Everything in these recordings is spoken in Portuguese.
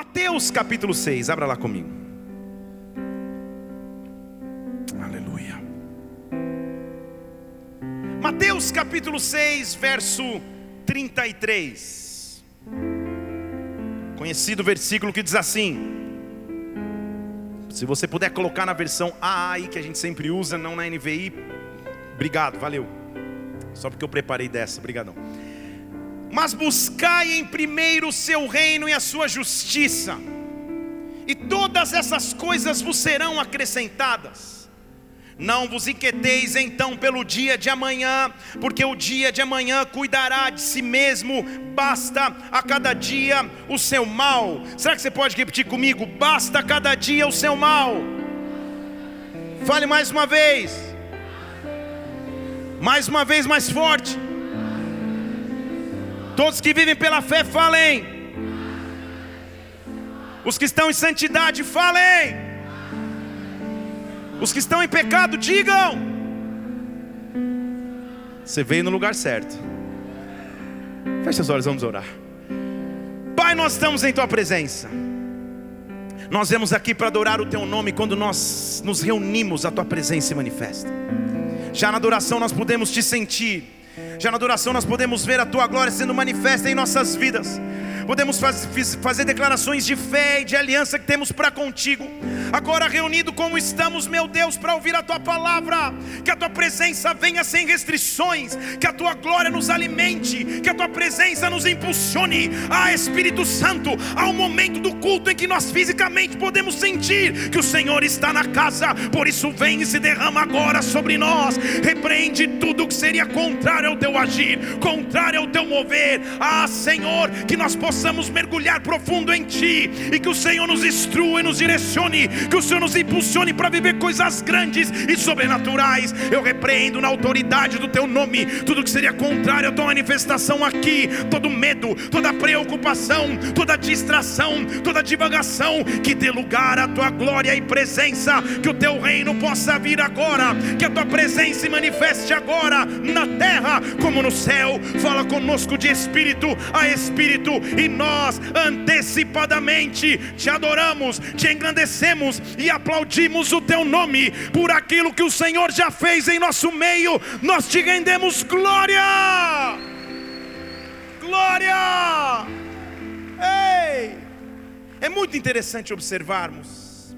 Mateus capítulo 6, abra lá comigo. Aleluia. Mateus capítulo 6, verso 33. Conhecido versículo que diz assim: se você puder colocar na versão A aí que a gente sempre usa, não na NVI, obrigado, valeu. Só porque eu preparei dessa, obrigadão. Mas buscai em primeiro o seu reino e a sua justiça, e todas essas coisas vos serão acrescentadas. Não vos inquieteis então pelo dia de amanhã, porque o dia de amanhã cuidará de si mesmo, basta a cada dia o seu mal. Será que você pode repetir comigo? Basta a cada dia o seu mal. Fale mais uma vez. Mais uma vez, mais forte. Todos que vivem pela fé, falem. Os que estão em santidade, falem. Os que estão em pecado, digam. Você veio no lugar certo. Feche os olhos, vamos orar. Pai, nós estamos em Tua presença. Nós vemos aqui para adorar o Teu nome quando nós nos reunimos, a Tua presença se manifesta. Já na adoração nós podemos te sentir. Já na adoração nós podemos ver a Tua glória sendo manifesta em nossas vidas podemos fazer declarações de fé e de aliança que temos para contigo. Agora, reunido como estamos, meu Deus, para ouvir a tua palavra, que a tua presença venha sem restrições, que a tua glória nos alimente, que a tua presença nos impulsione. Ah, Espírito Santo, um momento do culto em que nós fisicamente podemos sentir que o Senhor está na casa, por isso vem e se derrama agora sobre nós. Repreende tudo que seria contrário ao teu agir, contrário ao teu mover. Ah, Senhor, que nós possamos possamos mergulhar profundo em Ti e que o Senhor nos instrua e nos direcione, que o Senhor nos impulsione para viver coisas grandes e sobrenaturais. Eu repreendo na autoridade do Teu nome tudo que seria contrário à Tua manifestação aqui, todo medo, toda preocupação, toda distração, toda divagação, que dê lugar à Tua glória e presença, que o Teu reino possa vir agora, que a Tua presença se manifeste agora na terra como no céu. Fala conosco de espírito a espírito e nós antecipadamente te adoramos, te engrandecemos e aplaudimos o teu nome por aquilo que o Senhor já fez em nosso meio. Nós te rendemos glória. Glória! Ei! É muito interessante observarmos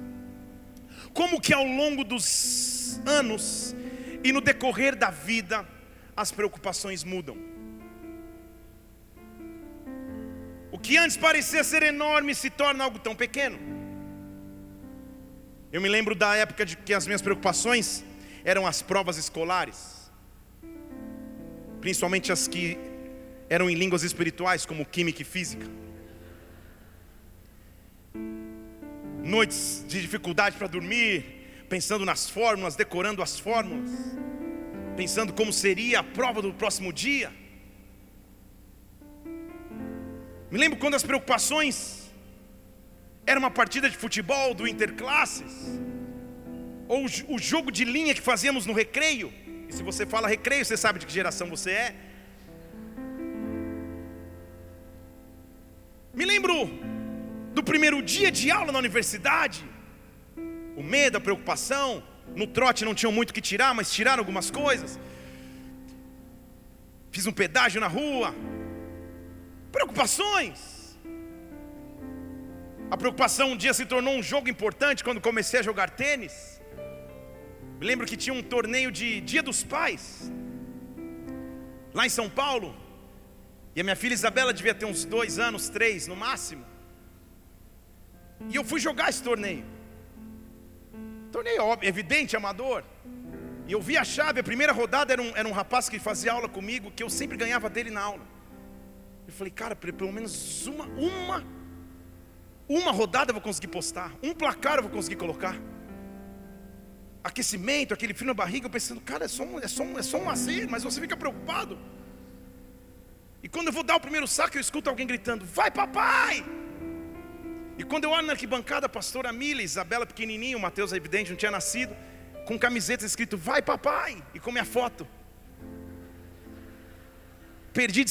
como que ao longo dos anos e no decorrer da vida as preocupações mudam. Que antes parecia ser enorme se torna algo tão pequeno. Eu me lembro da época de que as minhas preocupações eram as provas escolares, principalmente as que eram em línguas espirituais, como química e física. Noites de dificuldade para dormir, pensando nas fórmulas, decorando as fórmulas, pensando como seria a prova do próximo dia. Me lembro quando as preocupações era uma partida de futebol do interclasses, ou o jogo de linha que fazíamos no recreio. E se você fala recreio, você sabe de que geração você é. Me lembro do primeiro dia de aula na universidade, o medo, a preocupação. No trote não tinham muito que tirar, mas tiraram algumas coisas. Fiz um pedágio na rua, Preocupações. A preocupação um dia se tornou um jogo importante quando comecei a jogar tênis. Me lembro que tinha um torneio de Dia dos Pais, lá em São Paulo. E a minha filha Isabela devia ter uns dois anos, três no máximo. E eu fui jogar esse torneio. Torneio óbvio, evidente, amador. E eu vi a chave, a primeira rodada era um, era um rapaz que fazia aula comigo, que eu sempre ganhava dele na aula. Eu falei, cara, pelo menos uma, uma, uma rodada eu vou conseguir postar, um placar eu vou conseguir colocar. Aquecimento, aquele frio na barriga, eu pensando, cara, é só um, é só é só um lazer, mas você fica preocupado. E quando eu vou dar o primeiro saco, eu escuto alguém gritando, vai papai! E quando eu olho na arquibancada, a pastora Mila, Isabela pequenininho, o Mateus é evidente, não tinha nascido, com camiseta escrito, vai papai! E com minha foto. Perdi de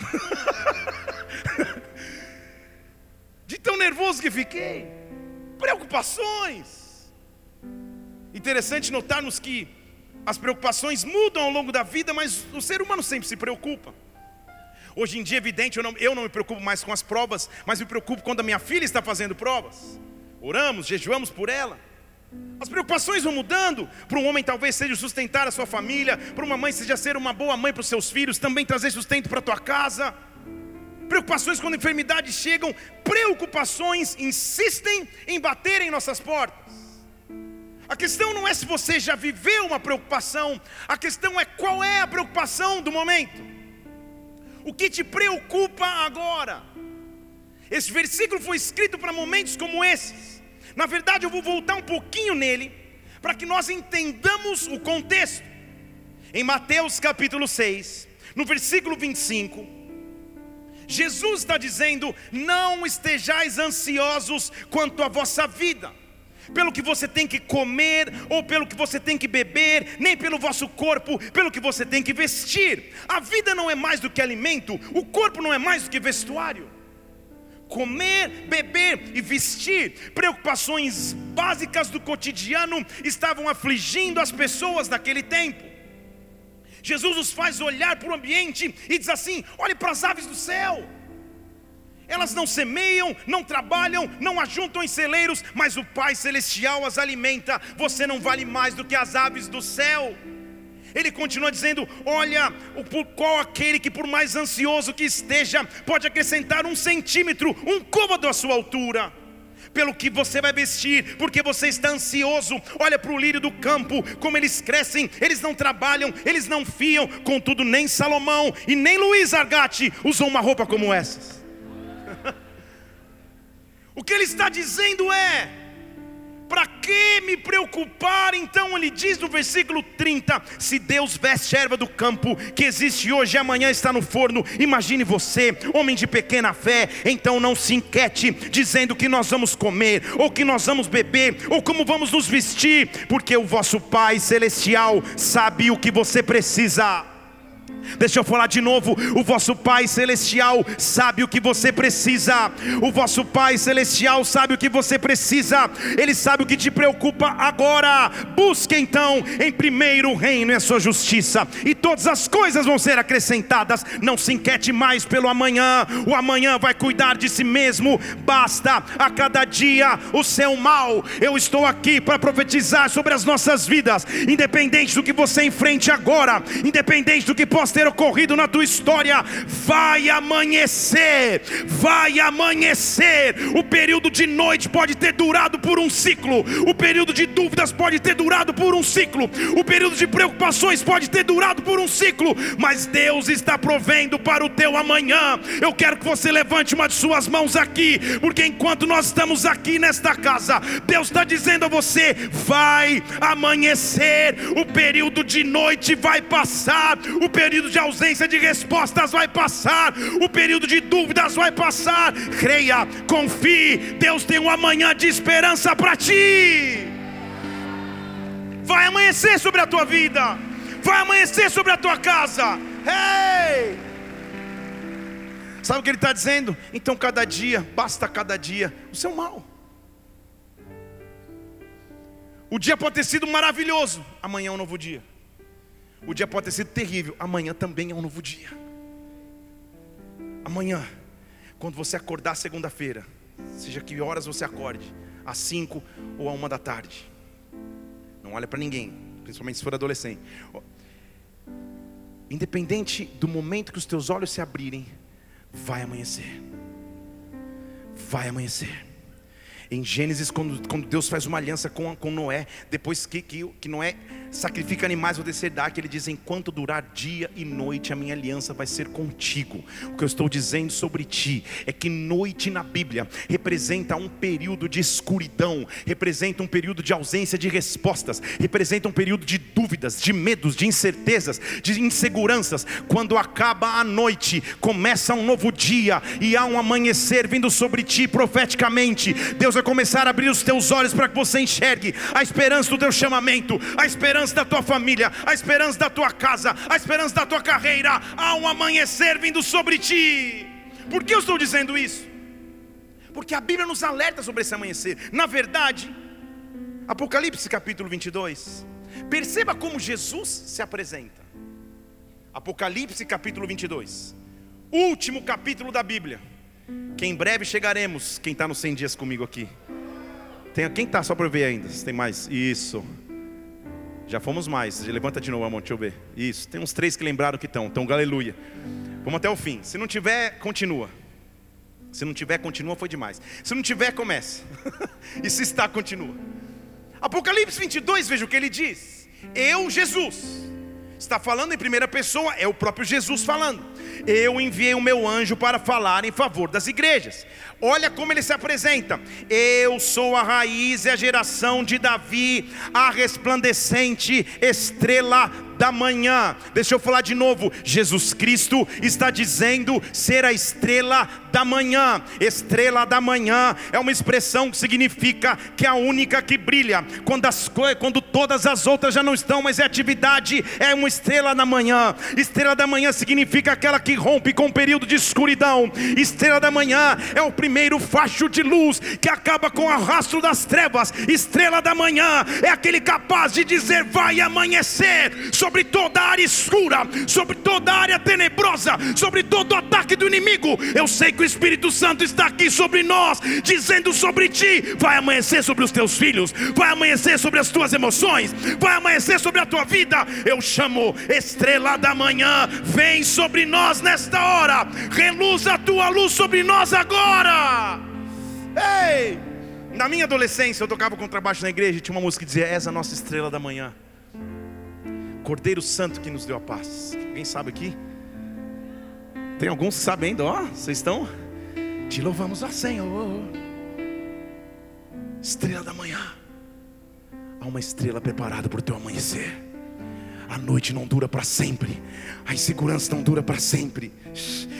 6060. tão nervoso que fiquei. Preocupações. Interessante notarmos que as preocupações mudam ao longo da vida, mas o ser humano sempre se preocupa. Hoje em dia, é evidente, eu não, eu não me preocupo mais com as provas, mas me preocupo quando a minha filha está fazendo provas. Oramos, jejuamos por ela. As preocupações vão mudando. Para um homem, talvez seja sustentar a sua família. Para uma mãe, seja ser uma boa mãe para os seus filhos. Também trazer sustento para a tua casa. Preocupações quando enfermidades chegam. Preocupações insistem em bater em nossas portas. A questão não é se você já viveu uma preocupação. A questão é qual é a preocupação do momento. O que te preocupa agora? Esse versículo foi escrito para momentos como esses na verdade, eu vou voltar um pouquinho nele, para que nós entendamos o contexto. Em Mateus capítulo 6, no versículo 25, Jesus está dizendo: Não estejais ansiosos quanto à vossa vida, pelo que você tem que comer, ou pelo que você tem que beber, nem pelo vosso corpo, pelo que você tem que vestir. A vida não é mais do que alimento, o corpo não é mais do que vestuário comer, beber e vestir, preocupações básicas do cotidiano estavam afligindo as pessoas naquele tempo. Jesus os faz olhar para o ambiente e diz assim: olhe para as aves do céu. Elas não semeiam, não trabalham, não ajuntam em celeiros, mas o Pai Celestial as alimenta. Você não vale mais do que as aves do céu. Ele continua dizendo: Olha, qual aquele que, por mais ansioso que esteja, pode acrescentar um centímetro, um côvado à sua altura pelo que você vai vestir, porque você está ansioso. Olha para o lírio do campo, como eles crescem, eles não trabalham, eles não fiam. Contudo, nem Salomão e nem Luiz Argati usam uma roupa como essas. o que ele está dizendo é: para que me preocupar? Então ele diz no versículo 30: Se Deus veste a erva do campo, que existe hoje e amanhã está no forno, imagine você, homem de pequena fé, então não se inquiete, dizendo que nós vamos comer, ou que nós vamos beber, ou como vamos nos vestir, porque o vosso Pai Celestial sabe o que você precisa. Deixa eu falar de novo. O vosso Pai Celestial sabe o que você precisa. O vosso Pai Celestial sabe o que você precisa. Ele sabe o que te preocupa agora. Busque então em primeiro o reino e a sua justiça, e todas as coisas vão ser acrescentadas. Não se inquiete mais pelo amanhã. O amanhã vai cuidar de si mesmo. Basta a cada dia o seu mal. Eu estou aqui para profetizar sobre as nossas vidas, independente do que você enfrente agora, independente do que possa ter ocorrido na tua história, vai amanhecer, vai amanhecer. O período de noite pode ter durado por um ciclo, o período de dúvidas pode ter durado por um ciclo, o período de preocupações pode ter durado por um ciclo, mas Deus está provendo para o teu amanhã. Eu quero que você levante uma de suas mãos aqui, porque enquanto nós estamos aqui nesta casa, Deus está dizendo a você: vai amanhecer, o período de noite vai passar, o período período de ausência de respostas vai passar, o período de dúvidas vai passar. Creia, confie, Deus tem um amanhã de esperança para ti. Vai amanhecer sobre a tua vida, vai amanhecer sobre a tua casa. Hey! Sabe o que ele está dizendo? Então, cada dia, basta cada dia o seu mal. O dia pode ter sido maravilhoso, amanhã é um novo dia. O dia pode ter sido terrível, amanhã também é um novo dia. Amanhã, quando você acordar segunda-feira, seja que horas você acorde, às 5 ou à 1 da tarde. Não olha para ninguém, principalmente se for adolescente. Independente do momento que os teus olhos se abrirem, vai amanhecer. Vai amanhecer. Em Gênesis, quando, quando Deus faz uma aliança com, com Noé, depois que, que, que Noé sacrifica animais ao descer da arca, ele diz: Enquanto durar dia e noite, a minha aliança vai ser contigo. O que eu estou dizendo sobre ti é que noite na Bíblia representa um período de escuridão, representa um período de ausência de respostas, representa um período de dúvidas, de medos, de incertezas, de inseguranças. Quando acaba a noite, começa um novo dia e há um amanhecer vindo sobre ti profeticamente. Deus vai começar a abrir os teus olhos para que você enxergue a esperança do teu chamamento, a esperança da tua família, a esperança da tua casa, a esperança da tua carreira. Há um amanhecer vindo sobre ti. Por que eu estou dizendo isso? Porque a Bíblia nos alerta sobre esse amanhecer. Na verdade, Apocalipse capítulo 22. Perceba como Jesus se apresenta. Apocalipse capítulo 22. Último capítulo da Bíblia. Que em breve chegaremos. Quem está nos 100 dias comigo aqui? Tem, quem está só para ver ainda? Tem mais? Isso. Já fomos mais. Levanta de novo a mão, deixa eu ver. Isso. Tem uns três que lembraram que estão. Então, aleluia. Vamos até o fim. Se não tiver, continua. Se não tiver, continua, foi demais. Se não tiver, começa. e se está, continua. Apocalipse 22, veja o que ele diz. Eu, Jesus. Está falando em primeira pessoa, é o próprio Jesus falando. Eu enviei o meu anjo para falar em favor das igrejas. Olha como ele se apresenta. Eu sou a raiz e a geração de Davi, a resplandecente estrela da manhã. Deixa eu falar de novo. Jesus Cristo está dizendo ser a estrela da manhã. Estrela da manhã é uma expressão que significa que é a única que brilha. Quando, as, quando todas as outras já não estão, mas é atividade, é uma estrela da manhã. Estrela da manhã significa aquela que rompe com o um período de escuridão. Estrela da manhã é o primeiro facho de luz que acaba com o rastro das trevas. Estrela da manhã é aquele capaz de dizer: vai amanhecer sobre toda área escura, sobre toda área tenebrosa, sobre todo ataque do inimigo. Eu sei que o Espírito Santo está aqui sobre nós, dizendo sobre ti: vai amanhecer sobre os teus filhos, vai amanhecer sobre as tuas emoções, vai amanhecer sobre a tua vida. Eu chamo estrela da manhã, vem sobre nós nesta hora, reluz a tua luz sobre nós agora. Ei! Na minha adolescência, eu tocava contrabaixo na igreja e tinha uma música que dizia: És a nossa estrela da manhã. Cordeiro Santo que nos deu a paz. Quem sabe aqui? Tem alguns sabendo, ó, vocês estão? Te louvamos a Senhor. Estrela da manhã. Há uma estrela preparada para o teu amanhecer. A noite não dura para sempre, a insegurança não dura para sempre.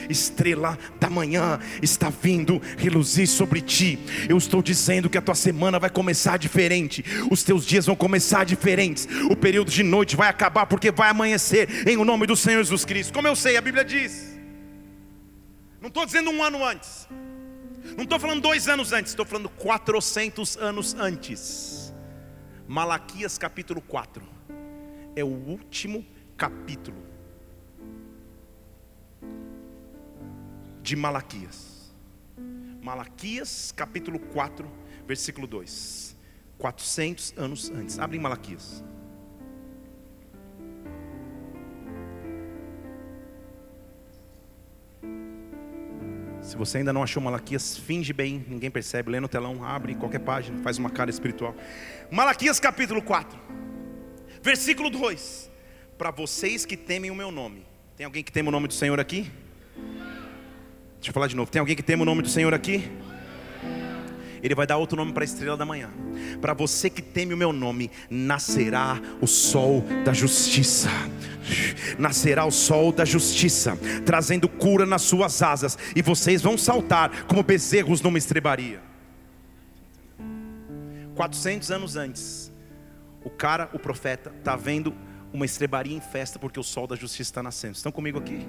Estrela da manhã está vindo reluzir sobre ti. Eu estou dizendo que a tua semana vai começar diferente, os teus dias vão começar diferentes. O período de noite vai acabar porque vai amanhecer em o nome do Senhor Jesus Cristo. Como eu sei, a Bíblia diz. Não estou dizendo um ano antes, não estou falando dois anos antes, estou falando 400 anos antes. Malaquias capítulo 4 é o último capítulo de Malaquias. Malaquias, capítulo 4, versículo 2. 400 anos antes. Abre em Malaquias. Se você ainda não achou Malaquias, finge bem, ninguém percebe, lê no telão, abre qualquer página, faz uma cara espiritual. Malaquias capítulo 4. Versículo 2: Para vocês que temem o meu nome. Tem alguém que teme o nome do Senhor aqui? Deixa eu falar de novo. Tem alguém que teme o nome do Senhor aqui? Ele vai dar outro nome para a estrela da manhã. Para você que teme o meu nome, nascerá o sol da justiça. Nascerá o sol da justiça, trazendo cura nas suas asas, e vocês vão saltar como bezerros numa estrebaria. 400 anos antes, o cara, o profeta, está vendo uma estrebaria em festa porque o sol da justiça está nascendo. Estão comigo aqui?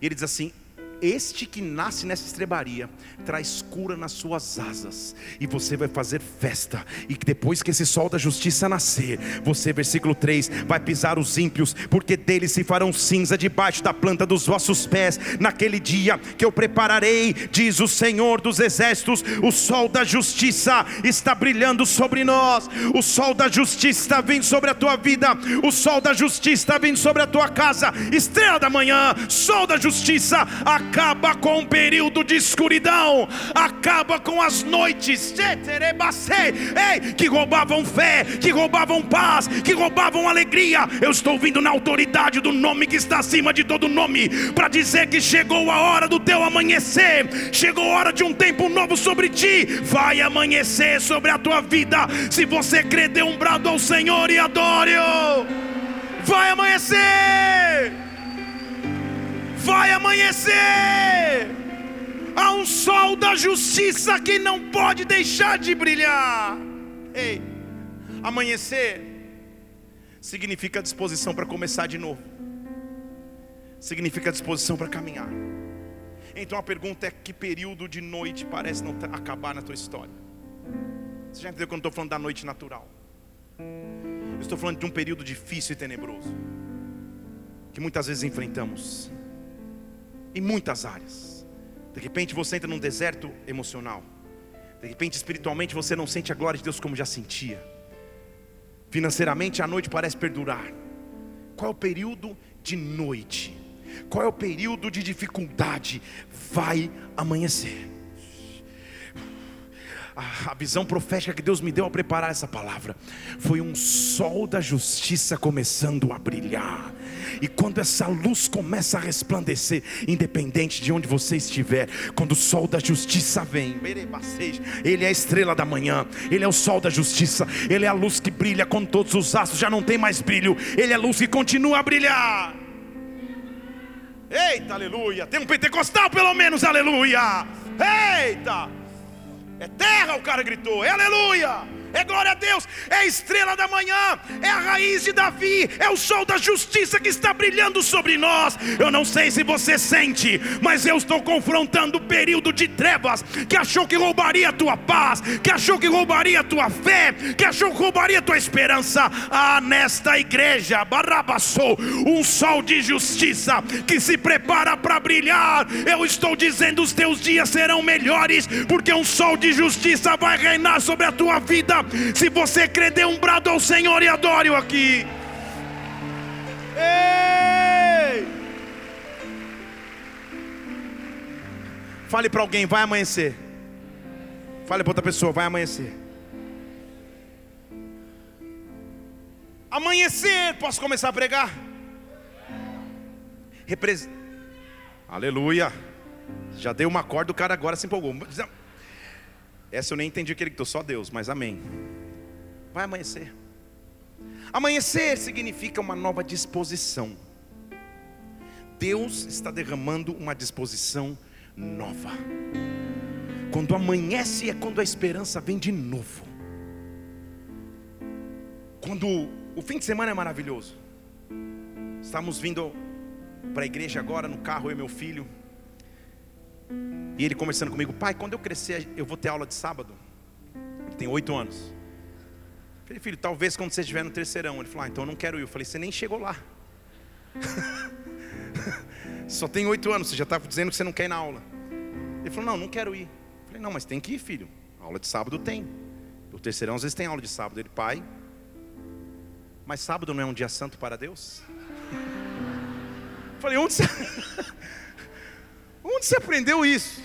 E ele diz assim: este que nasce nessa estrebaria traz cura nas suas asas, e você vai fazer festa. E depois que esse sol da justiça nascer, você, versículo 3, vai pisar os ímpios, porque deles se farão cinza debaixo da planta dos vossos pés. Naquele dia que eu prepararei, diz o Senhor dos exércitos, o sol da justiça está brilhando sobre nós, o sol da justiça vindo sobre a tua vida, o sol da justiça vindo sobre a tua casa, estrela da manhã, sol da justiça, a acaba com o período de escuridão, acaba com as noites ei, que roubavam fé, que roubavam paz, que roubavam alegria. Eu estou vindo na autoridade do nome que está acima de todo nome, para dizer que chegou a hora do teu amanhecer, chegou a hora de um tempo novo sobre ti. Vai amanhecer sobre a tua vida. Se você crê, dê um brado ao Senhor e adore-o. Vai amanhecer vai amanhecer. Há um sol da justiça que não pode deixar de brilhar. Ei, amanhecer significa disposição para começar de novo, significa disposição para caminhar. Então a pergunta é: que período de noite parece não acabar na tua história? Você já entendeu que eu não estou falando da noite natural? Eu estou falando de um período difícil e tenebroso, que muitas vezes enfrentamos, em muitas áreas. De repente você entra num deserto emocional, de repente espiritualmente você não sente a glória de Deus como já sentia, financeiramente a noite parece perdurar. Qual é o período de noite? Qual é o período de dificuldade? Vai amanhecer. A visão profética que Deus me deu a preparar essa palavra foi um sol da justiça começando a brilhar. E quando essa luz começa a resplandecer, independente de onde você estiver, quando o sol da justiça vem, ele é a estrela da manhã, ele é o sol da justiça, ele é a luz que brilha quando todos os astros já não tem mais brilho, ele é a luz que continua a brilhar. Eita, aleluia! Tem um pentecostal pelo menos, aleluia! Eita! É terra, o cara gritou, é aleluia! É glória a Deus, é a estrela da manhã, é a raiz de Davi, é o sol da justiça que está brilhando sobre nós. Eu não sei se você sente, mas eu estou confrontando o período de trevas que achou que roubaria a tua paz, que achou que roubaria a tua fé, que achou que roubaria a tua esperança. Ah, nesta igreja, Barabassou, um sol de justiça que se prepara para brilhar. Eu estou dizendo: os teus dias serão melhores, porque um sol de justiça vai reinar sobre a tua vida se você crer, dê um brado ao Senhor e adore-o aqui. Ei! Fale para alguém, vai amanhecer. Fale para outra pessoa, vai amanhecer. Amanhecer, posso começar a pregar? Repres... Aleluia. Já dei uma corda, o cara agora se empolgou. Essa eu nem entendi que ele gritou, só Deus, mas amém. Vai amanhecer. Amanhecer significa uma nova disposição. Deus está derramando uma disposição nova. Quando amanhece é quando a esperança vem de novo. Quando o fim de semana é maravilhoso. Estamos vindo para a igreja agora no carro, eu e meu filho. E ele conversando comigo, pai, quando eu crescer, eu vou ter aula de sábado. Ele tem oito anos. Eu falei, filho, talvez quando você estiver no terceirão. Ele falou, ah, então eu não quero ir. Eu falei, você nem chegou lá. Só tem oito anos, você já está dizendo que você não quer ir na aula. Ele falou, não, não quero ir. Eu falei, não, mas tem que ir, filho. aula de sábado tem. O terceirão às vezes tem aula de sábado. Ele, pai, mas sábado não é um dia santo para Deus? Eu falei, onde você. Onde você aprendeu isso?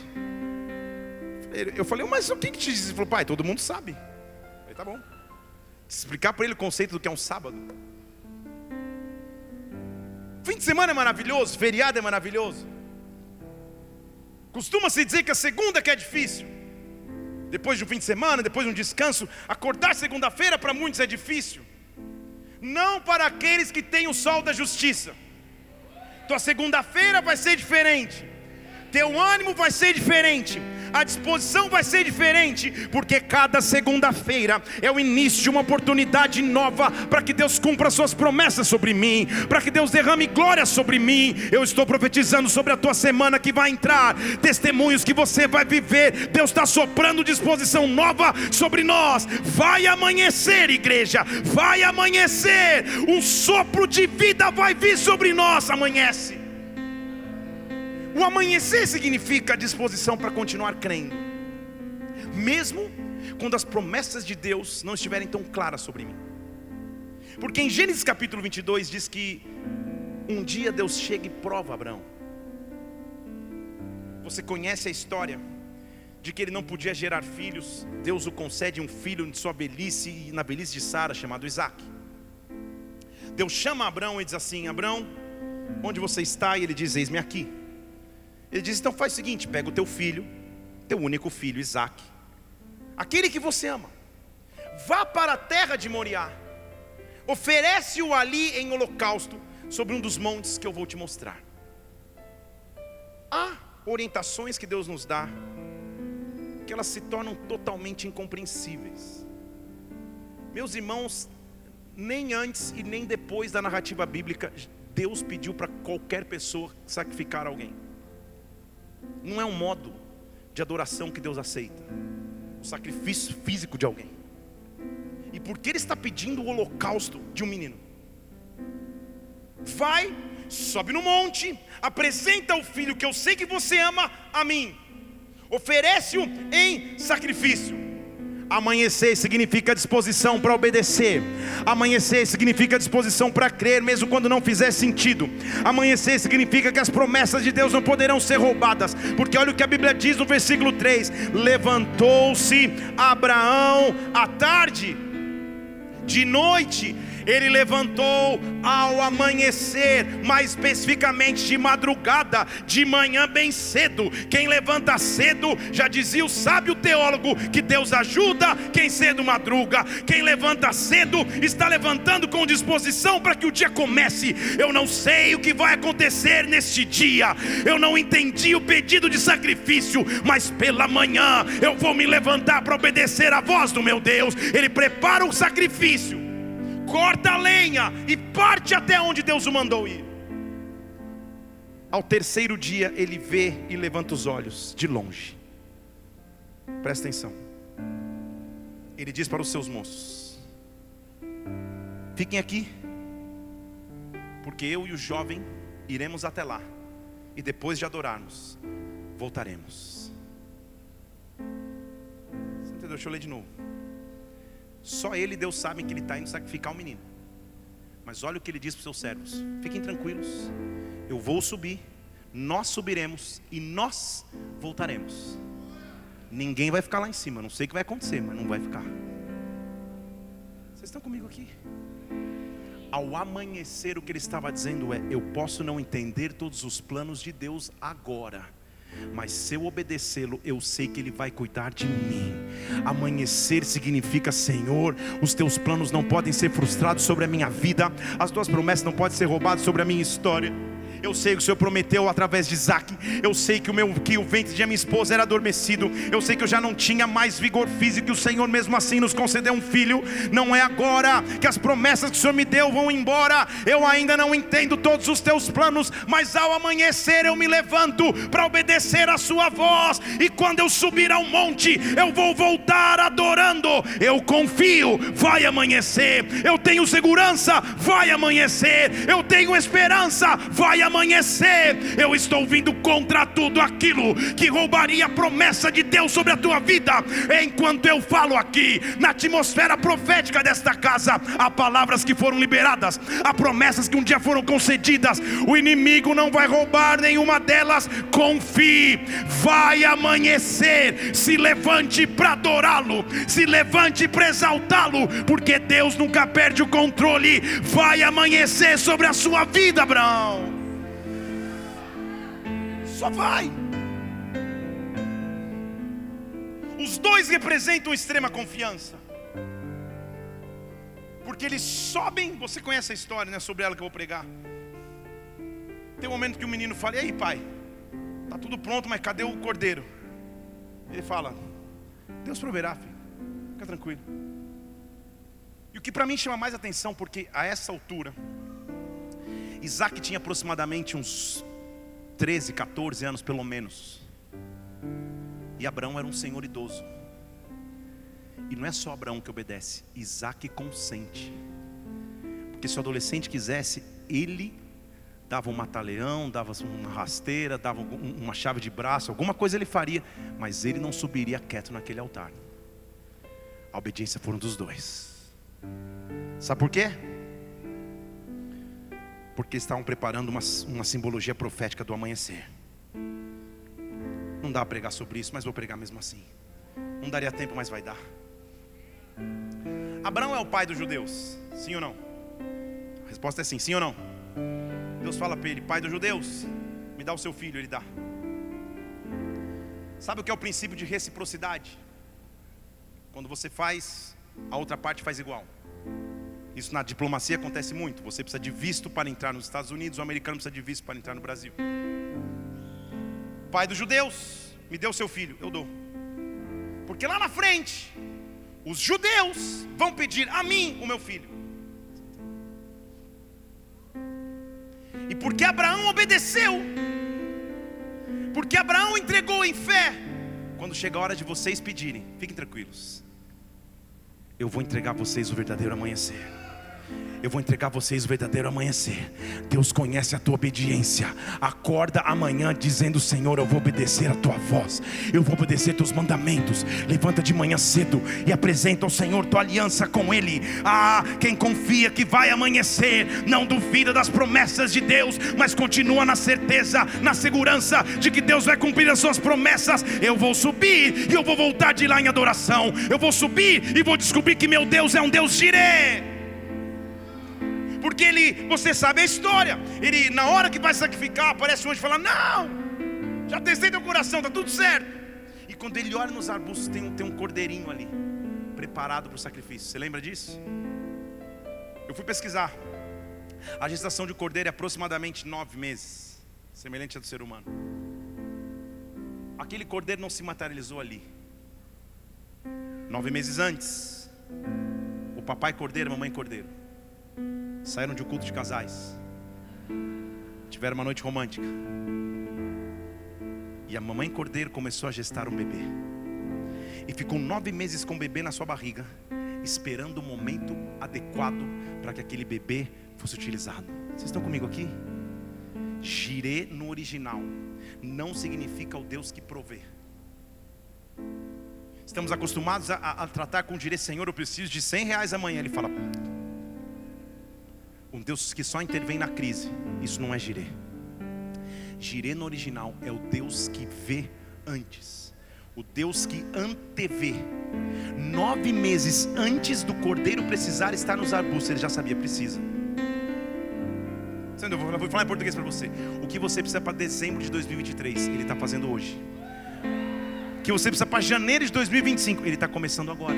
Eu falei, mas o que, que te disse? Ele falou, pai, todo mundo sabe. Eu falei, tá bom. Explicar para ele o conceito do que é um sábado. Fim de semana é maravilhoso, feriado é maravilhoso. Costuma-se dizer que a segunda que é difícil. Depois de um fim de semana, depois de um descanso, acordar segunda-feira para muitos é difícil. Não para aqueles que têm o sol da justiça. Tua segunda-feira vai ser diferente teu ânimo vai ser diferente, a disposição vai ser diferente, porque cada segunda-feira é o início de uma oportunidade nova para que Deus cumpra suas promessas sobre mim, para que Deus derrame glória sobre mim. Eu estou profetizando sobre a tua semana que vai entrar, testemunhos que você vai viver. Deus está soprando disposição nova sobre nós. Vai amanhecer, igreja, vai amanhecer. Um sopro de vida vai vir sobre nós. Amanhece. O amanhecer significa a disposição para continuar crendo, mesmo quando as promessas de Deus não estiverem tão claras sobre mim. Porque em Gênesis capítulo 22 diz que um dia Deus chega e prova Abraão. Você conhece a história de que ele não podia gerar filhos, Deus o concede um filho em sua velhice e na velhice de Sara, chamado Isaac. Deus chama Abraão e diz assim: Abraão, onde você está? E ele diz: Eis-me aqui. Ele diz: então faz o seguinte: pega o teu filho, teu único filho, Isaac, aquele que você ama, vá para a terra de Moriá, oferece-o ali em holocausto, sobre um dos montes que eu vou te mostrar. Há orientações que Deus nos dá, que elas se tornam totalmente incompreensíveis. Meus irmãos, nem antes e nem depois da narrativa bíblica, Deus pediu para qualquer pessoa sacrificar alguém. Não é um modo de adoração que Deus aceita o sacrifício físico de alguém. E por que ele está pedindo o holocausto de um menino? Vai, sobe no monte, apresenta o filho que eu sei que você ama a mim, oferece-o em sacrifício. Amanhecer significa disposição para obedecer. Amanhecer significa disposição para crer, mesmo quando não fizer sentido. Amanhecer significa que as promessas de Deus não poderão ser roubadas, porque olha o que a Bíblia diz no versículo 3: Levantou-se Abraão à tarde, de noite ele levantou ao amanhecer, mais especificamente de madrugada, de manhã bem cedo. Quem levanta cedo, já dizia o sábio teólogo, que Deus ajuda quem cedo madruga. Quem levanta cedo está levantando com disposição para que o dia comece. Eu não sei o que vai acontecer neste dia, eu não entendi o pedido de sacrifício, mas pela manhã eu vou me levantar para obedecer a voz do meu Deus. Ele prepara o sacrifício corta a lenha e parte até onde Deus o mandou ir. Ao terceiro dia ele vê e levanta os olhos de longe. Presta atenção. Ele diz para os seus moços: Fiquem aqui, porque eu e o jovem iremos até lá, e depois de adorarmos, voltaremos. Você entendeu? Deixa eu ler de novo. Só ele e Deus sabem que ele está indo sacrificar o menino. Mas olha o que ele diz para os seus servos: fiquem tranquilos, eu vou subir, nós subiremos e nós voltaremos. Ninguém vai ficar lá em cima, não sei o que vai acontecer, mas não vai ficar. Vocês estão comigo aqui? Ao amanhecer, o que ele estava dizendo é: Eu posso não entender todos os planos de Deus agora mas se eu obedecê-lo, eu sei que Ele vai cuidar de mim. Amanhecer significa, Senhor, os teus planos não podem ser frustrados sobre a minha vida, as tuas promessas não podem ser roubadas sobre a minha história. Eu sei que o Senhor prometeu através de Isaac. Eu sei que o, meu, que o ventre de minha esposa era adormecido. Eu sei que eu já não tinha mais vigor físico. E o Senhor, mesmo assim, nos concedeu um filho. Não é agora que as promessas que o Senhor me deu vão embora. Eu ainda não entendo todos os teus planos. Mas ao amanhecer eu me levanto para obedecer a Sua voz. E quando eu subir ao monte, eu vou voltar adorando. Eu confio, vai amanhecer. Eu tenho segurança, vai amanhecer. Eu tenho esperança, vai amanhecer amanhecer, eu estou vindo contra tudo aquilo que roubaria a promessa de Deus sobre a tua vida. Enquanto eu falo aqui, na atmosfera profética desta casa, há palavras que foram liberadas, há promessas que um dia foram concedidas. O inimigo não vai roubar nenhuma delas. Confie, vai amanhecer. Se levante para adorá-lo, se levante para exaltá-lo, porque Deus nunca perde o controle. Vai amanhecer sobre a sua vida, Abraão. Só vai. Os dois representam extrema confiança. Porque eles sobem, você conhece a história, né, sobre ela que eu vou pregar. Tem um momento que o menino fala: "E aí, pai? Tá tudo pronto, mas cadê o cordeiro?" Ele fala: "Deus proverá, filho. Fica tranquilo." E o que para mim chama mais atenção, porque a essa altura, Isaac tinha aproximadamente uns 13, 14 anos pelo menos. E Abraão era um senhor idoso. E não é só Abraão que obedece, Isaac consente. Porque se o adolescente quisesse, ele dava um mata-leão, dava uma rasteira, dava uma chave de braço, alguma coisa ele faria, mas ele não subiria quieto naquele altar. A obediência foram dos dois. Sabe por quê? Porque estavam preparando uma, uma simbologia profética do amanhecer. Não dá para pregar sobre isso, mas vou pregar mesmo assim. Não daria tempo, mas vai dar. Abraão é o pai dos judeus, sim ou não? A resposta é sim, sim ou não? Deus fala para ele, pai dos judeus, me dá o seu filho, ele dá. Sabe o que é o princípio de reciprocidade? Quando você faz, a outra parte faz igual. Isso na diplomacia acontece muito. Você precisa de visto para entrar nos Estados Unidos, o americano precisa de visto para entrar no Brasil. Pai dos judeus, me deu seu filho, eu dou. Porque lá na frente, os judeus vão pedir a mim o meu filho. E porque Abraão obedeceu, Porque Abraão entregou em fé. Quando chega a hora de vocês pedirem, fiquem tranquilos. Eu vou entregar a vocês o verdadeiro amanhecer eu vou entregar a vocês o verdadeiro amanhecer. Deus conhece a tua obediência. Acorda amanhã dizendo: Senhor, eu vou obedecer a tua voz, eu vou obedecer teus mandamentos. Levanta de manhã cedo e apresenta ao Senhor tua aliança com Ele. Ah, quem confia que vai amanhecer, não duvida das promessas de Deus, mas continua na certeza, na segurança de que Deus vai cumprir as suas promessas. Eu vou subir e eu vou voltar de lá em adoração. Eu vou subir e vou descobrir que meu Deus é um Deus girê porque ele, você sabe a história. Ele, na hora que vai sacrificar, aparece um anjo e fala: Não, já testei teu coração, está tudo certo. E quando ele olha nos arbustos, tem um, tem um cordeirinho ali, preparado para o sacrifício. Você lembra disso? Eu fui pesquisar. A gestação de cordeiro é aproximadamente nove meses, semelhante à do ser humano. Aquele cordeiro não se materializou ali. Nove meses antes, o papai cordeiro, a mamãe cordeiro saíram de um culto de casais, tiveram uma noite romântica, e a mamãe cordeiro começou a gestar um bebê, e ficou nove meses com o bebê na sua barriga, esperando o momento adequado para que aquele bebê fosse utilizado. Vocês estão comigo aqui? Girê no original não significa o Deus que provê. Estamos acostumados a, a, a tratar com o direito, Senhor, eu preciso de 100 reais amanhã. Ele fala, um Deus que só intervém na crise. Isso não é girê. Girê no original é o Deus que vê antes. O Deus que antevê. Nove meses antes do cordeiro precisar estar nos arbustos, ele já sabia, precisa. Eu vou falar em português para você. O que você precisa para dezembro de 2023, ele está fazendo hoje. O que você precisa para janeiro de 2025, ele está começando agora.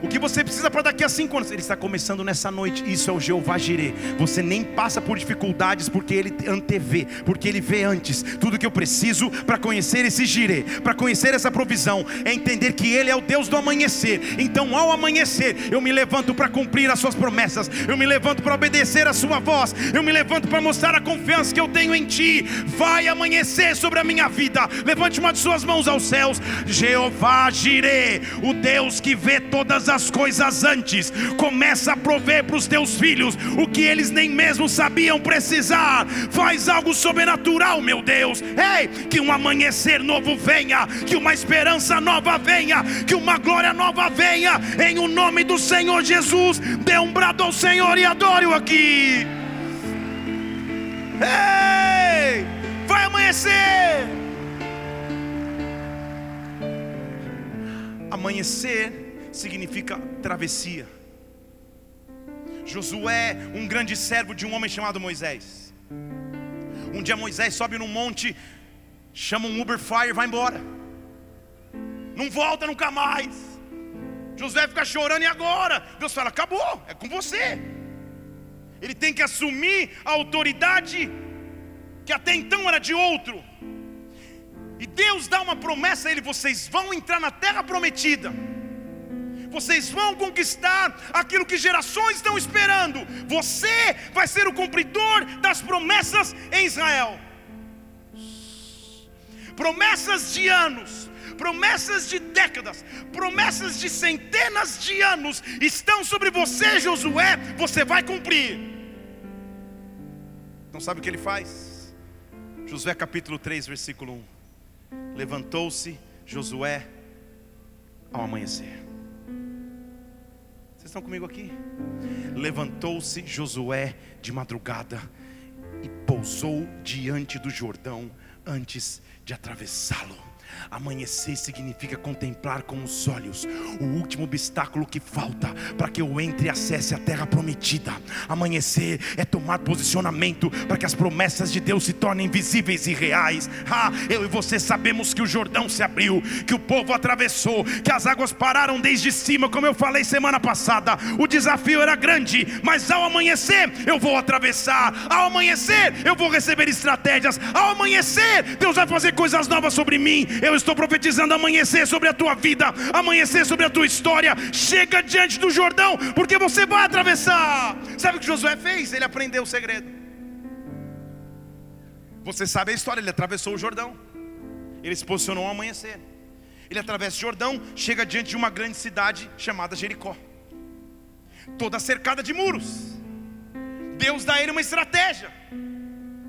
O que você precisa para daqui a cinco anos? Ele está começando nessa noite. Isso é o Jeová Jireh. Você nem passa por dificuldades porque ele antevê, porque ele vê antes. Tudo que eu preciso para conhecer esse Jireh, para conhecer essa provisão, é entender que ele é o Deus do amanhecer. Então, ao amanhecer, eu me levanto para cumprir as suas promessas. Eu me levanto para obedecer a sua voz. Eu me levanto para mostrar a confiança que eu tenho em ti. Vai amanhecer sobre a minha vida. Levante uma de suas mãos aos céus. Jeová Jireh, o Deus que vê todas as coisas antes, começa a prover para os teus filhos o que eles nem mesmo sabiam precisar. Faz algo sobrenatural, meu Deus. Ei, que um amanhecer novo venha, que uma esperança nova venha, que uma glória nova venha, em o nome do Senhor Jesus. Dê um brado ao Senhor e adore-o aqui. Ei, vai amanhecer. Amanhecer significa travessia. Josué, um grande servo de um homem chamado Moisés. Um dia Moisés sobe num monte, chama um Uber Fire e vai embora. Não volta nunca mais. Josué fica chorando e agora? Deus fala: acabou, é com você. Ele tem que assumir a autoridade que até então era de outro. E Deus dá uma promessa a ele: vocês vão entrar na terra prometida vocês vão conquistar aquilo que gerações estão esperando. Você vai ser o cumpridor das promessas em Israel. Promessas de anos, promessas de décadas, promessas de centenas de anos estão sobre você, Josué. Você vai cumprir. Não sabe o que ele faz? Josué capítulo 3, versículo 1. Levantou-se Josué ao amanhecer. Vocês estão comigo aqui? Levantou-se Josué de madrugada e pousou diante do Jordão antes de atravessá-lo. Amanhecer significa contemplar com os olhos o último obstáculo que falta para que eu entre e acesse a terra prometida. Amanhecer é tomar posicionamento para que as promessas de Deus se tornem visíveis e reais. Ah, eu e você sabemos que o Jordão se abriu, que o povo atravessou, que as águas pararam desde cima, como eu falei semana passada. O desafio era grande, mas ao amanhecer eu vou atravessar. Ao amanhecer eu vou receber estratégias. Ao amanhecer Deus vai fazer coisas novas sobre mim eu estou profetizando amanhecer sobre a tua vida, amanhecer sobre a tua história. Chega diante do Jordão, porque você vai atravessar. Sabe o que Josué fez? Ele aprendeu o segredo. Você sabe a história, ele atravessou o Jordão. Ele se posicionou ao amanhecer. Ele atravessa o Jordão, chega diante de uma grande cidade chamada Jericó, toda cercada de muros. Deus dá a ele uma estratégia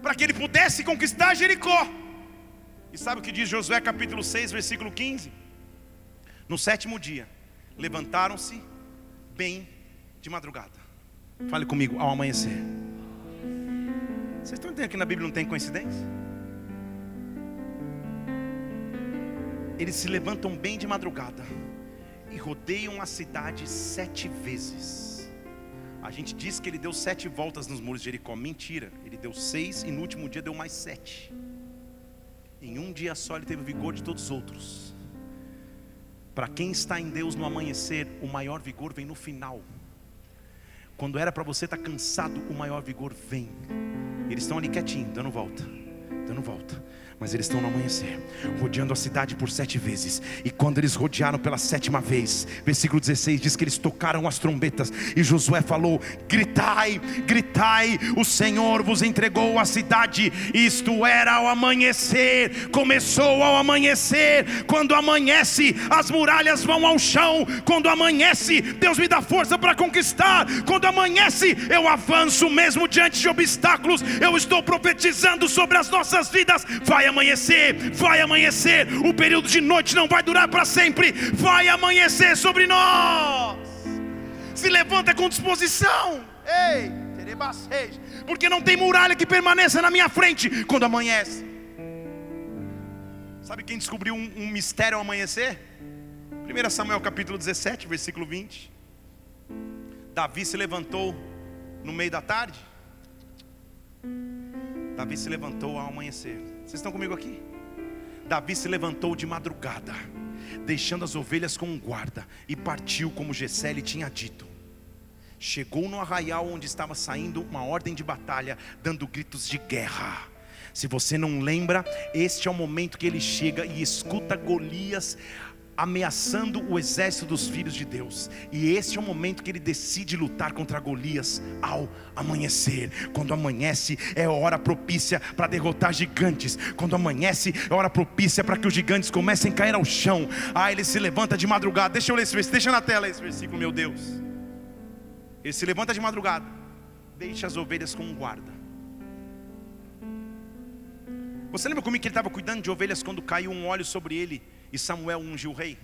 para que ele pudesse conquistar Jericó. E sabe o que diz Josué capítulo 6, versículo 15? No sétimo dia, levantaram-se bem de madrugada. Fale comigo, ao amanhecer. Vocês estão entendendo que na Bíblia não tem coincidência? Eles se levantam bem de madrugada e rodeiam a cidade sete vezes. A gente diz que ele deu sete voltas nos muros de Jericó. Mentira, ele deu seis e no último dia deu mais sete. Em um dia só ele teve o vigor de todos os outros. Para quem está em Deus no amanhecer, o maior vigor vem no final. Quando era para você estar tá cansado, o maior vigor vem. Eles estão ali quietinho, dando volta, dando volta mas eles estão no amanhecer, rodeando a cidade por sete vezes. E quando eles rodearam pela sétima vez, versículo 16 diz que eles tocaram as trombetas, e Josué falou: Gritai, gritai, o Senhor vos entregou a cidade. Isto era ao amanhecer, começou ao amanhecer. Quando amanhece, as muralhas vão ao chão. Quando amanhece, Deus me dá força para conquistar. Quando amanhece, eu avanço mesmo diante de obstáculos. Eu estou profetizando sobre as nossas vidas. Vai amanhecer, vai amanhecer. O período de noite não vai durar para sempre, vai amanhecer sobre nós. Se levanta com disposição, ei, porque não tem muralha que permaneça na minha frente quando amanhece. Sabe quem descobriu um, um mistério ao amanhecer? 1 Samuel capítulo 17, versículo 20. Davi se levantou no meio da tarde. Davi se levantou ao amanhecer. Vocês estão comigo aqui? Davi se levantou de madrugada, deixando as ovelhas com um guarda, e partiu como Gessé lhe tinha dito. Chegou no arraial onde estava saindo uma ordem de batalha, dando gritos de guerra. Se você não lembra, este é o momento que ele chega e escuta Golias ameaçando o exército dos filhos de Deus. E esse é o momento que ele decide lutar contra Golias ao amanhecer. Quando amanhece, é hora propícia para derrotar gigantes. Quando amanhece, é hora propícia para que os gigantes comecem a cair ao chão. Ah, ele se levanta de madrugada. Deixa eu ler esse versículo, deixa na tela esse versículo, meu Deus. Ele se levanta de madrugada, deixa as ovelhas com um guarda. Você lembra comigo que ele estava cuidando de ovelhas quando caiu um óleo sobre ele? E Samuel ungiu o rei.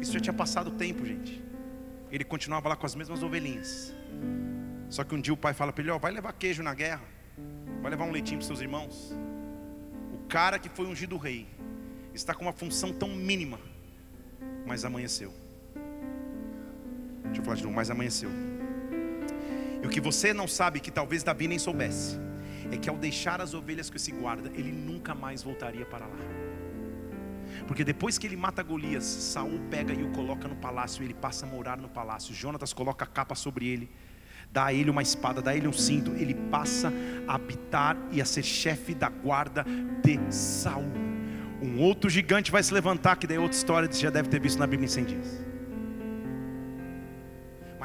Isso já tinha passado tempo, gente. Ele continuava lá com as mesmas ovelhinhas. Só que um dia o pai fala para ele: Ó, vai levar queijo na guerra, vai levar um leitinho para seus irmãos. O cara que foi ungido rei está com uma função tão mínima, mas amanheceu. Deixa eu falar de novo, mas amanheceu. E o que você não sabe, que talvez Davi nem soubesse, é que ao deixar as ovelhas com esse guarda, ele nunca mais voltaria para lá. Porque depois que ele mata Golias, Saul pega e o coloca no palácio, ele passa a morar no palácio. Jonatas coloca a capa sobre ele, dá a ele uma espada, dá a ele um cinto. Ele passa a habitar e a ser chefe da guarda de Saul. Um outro gigante vai se levantar, que daí é outra história, você já deve ter visto na Bíblia em 100 dias.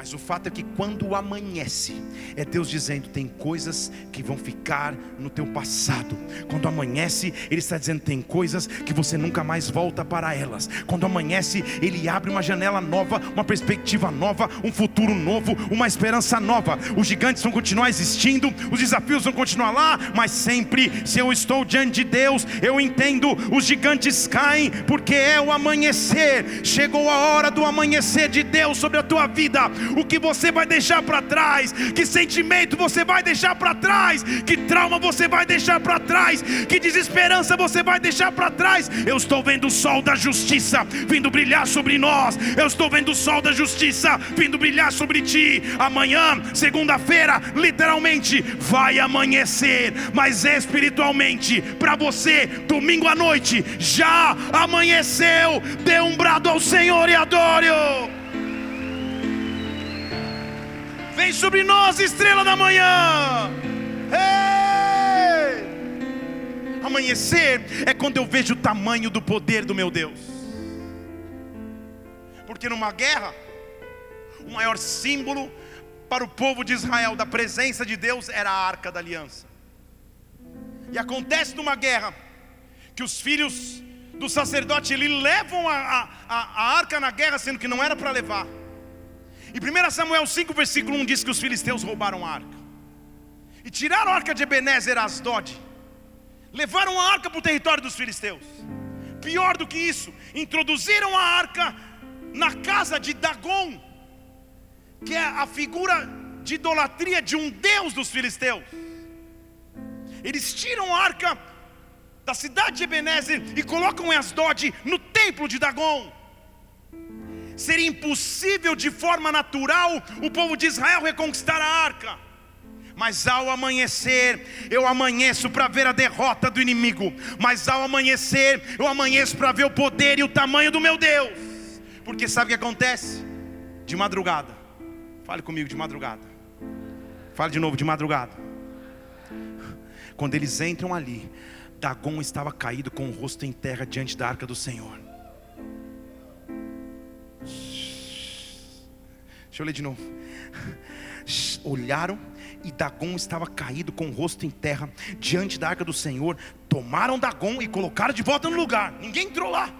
Mas o fato é que quando amanhece, é Deus dizendo: tem coisas que vão ficar no teu passado. Quando amanhece, Ele está dizendo: tem coisas que você nunca mais volta para elas. Quando amanhece, Ele abre uma janela nova, uma perspectiva nova, um futuro novo, uma esperança nova. Os gigantes vão continuar existindo, os desafios vão continuar lá, mas sempre, se eu estou diante de Deus, eu entendo: os gigantes caem, porque é o amanhecer. Chegou a hora do amanhecer de Deus sobre a tua vida o que você vai deixar para trás, que sentimento você vai deixar para trás, que trauma você vai deixar para trás, que desesperança você vai deixar para trás. Eu estou vendo o sol da justiça vindo brilhar sobre nós, eu estou vendo o sol da justiça vindo brilhar sobre ti. Amanhã, segunda-feira, literalmente vai amanhecer, mas espiritualmente, para você, domingo à noite, já amanheceu. Dê um brado ao Senhor e adore-o. Vem sobre nós, estrela da manhã. Ei! Amanhecer é quando eu vejo o tamanho do poder do meu Deus. Porque numa guerra, o maior símbolo para o povo de Israel da presença de Deus era a arca da aliança. E acontece numa guerra que os filhos do sacerdote ele levam a, a, a arca na guerra, sendo que não era para levar. Em 1 Samuel 5, versículo 1 diz que os filisteus roubaram a arca. E tiraram a arca de Ebenezer Asdod. Levaram a arca para o território dos filisteus. Pior do que isso, introduziram a arca na casa de Dagon, que é a figura de idolatria de um deus dos filisteus. Eles tiram a arca da cidade de Ebenezer e colocam em Asdod no templo de Dagon. Seria impossível de forma natural o povo de Israel reconquistar a arca. Mas ao amanhecer, eu amanheço para ver a derrota do inimigo. Mas ao amanhecer, eu amanheço para ver o poder e o tamanho do meu Deus. Porque sabe o que acontece? De madrugada. Fale comigo de madrugada. Fale de novo de madrugada. Quando eles entram ali, Dagon estava caído com o rosto em terra diante da arca do Senhor. Deixa eu ler de novo. Olharam e Dagon estava caído com o rosto em terra diante da arca do Senhor. Tomaram Dagon e colocaram de volta no lugar. Ninguém entrou lá.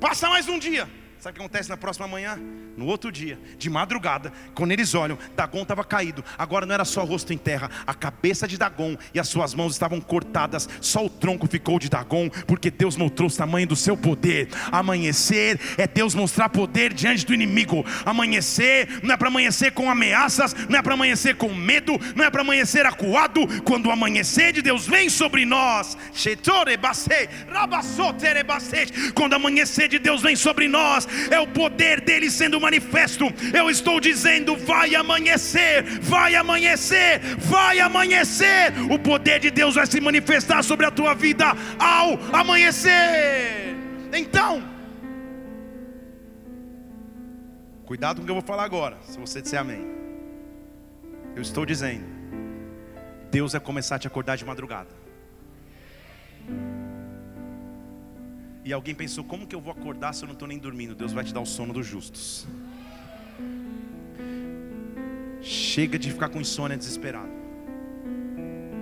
Passa mais um dia. Sabe o que acontece na próxima manhã? No outro dia, de madrugada, quando eles olham, Dagon estava caído. Agora não era só o rosto em terra, a cabeça de Dagon e as suas mãos estavam cortadas. Só o tronco ficou de Dagon, porque Deus mostrou o tamanho do seu poder. Amanhecer é Deus mostrar poder diante do inimigo. Amanhecer não é para amanhecer com ameaças, não é para amanhecer com medo, não é para amanhecer acuado. Quando o amanhecer de Deus vem sobre nós, quando o amanhecer de Deus vem sobre nós, é o poder dele sendo manifesto. Eu estou dizendo: vai amanhecer, vai amanhecer, vai amanhecer. O poder de Deus vai se manifestar sobre a tua vida ao amanhecer. Então, cuidado com o que eu vou falar agora, se você disser amém. Eu estou dizendo, Deus vai começar a te acordar de madrugada. E alguém pensou: como que eu vou acordar se eu não estou nem dormindo? Deus vai te dar o sono dos justos. Chega de ficar com insônia desesperado.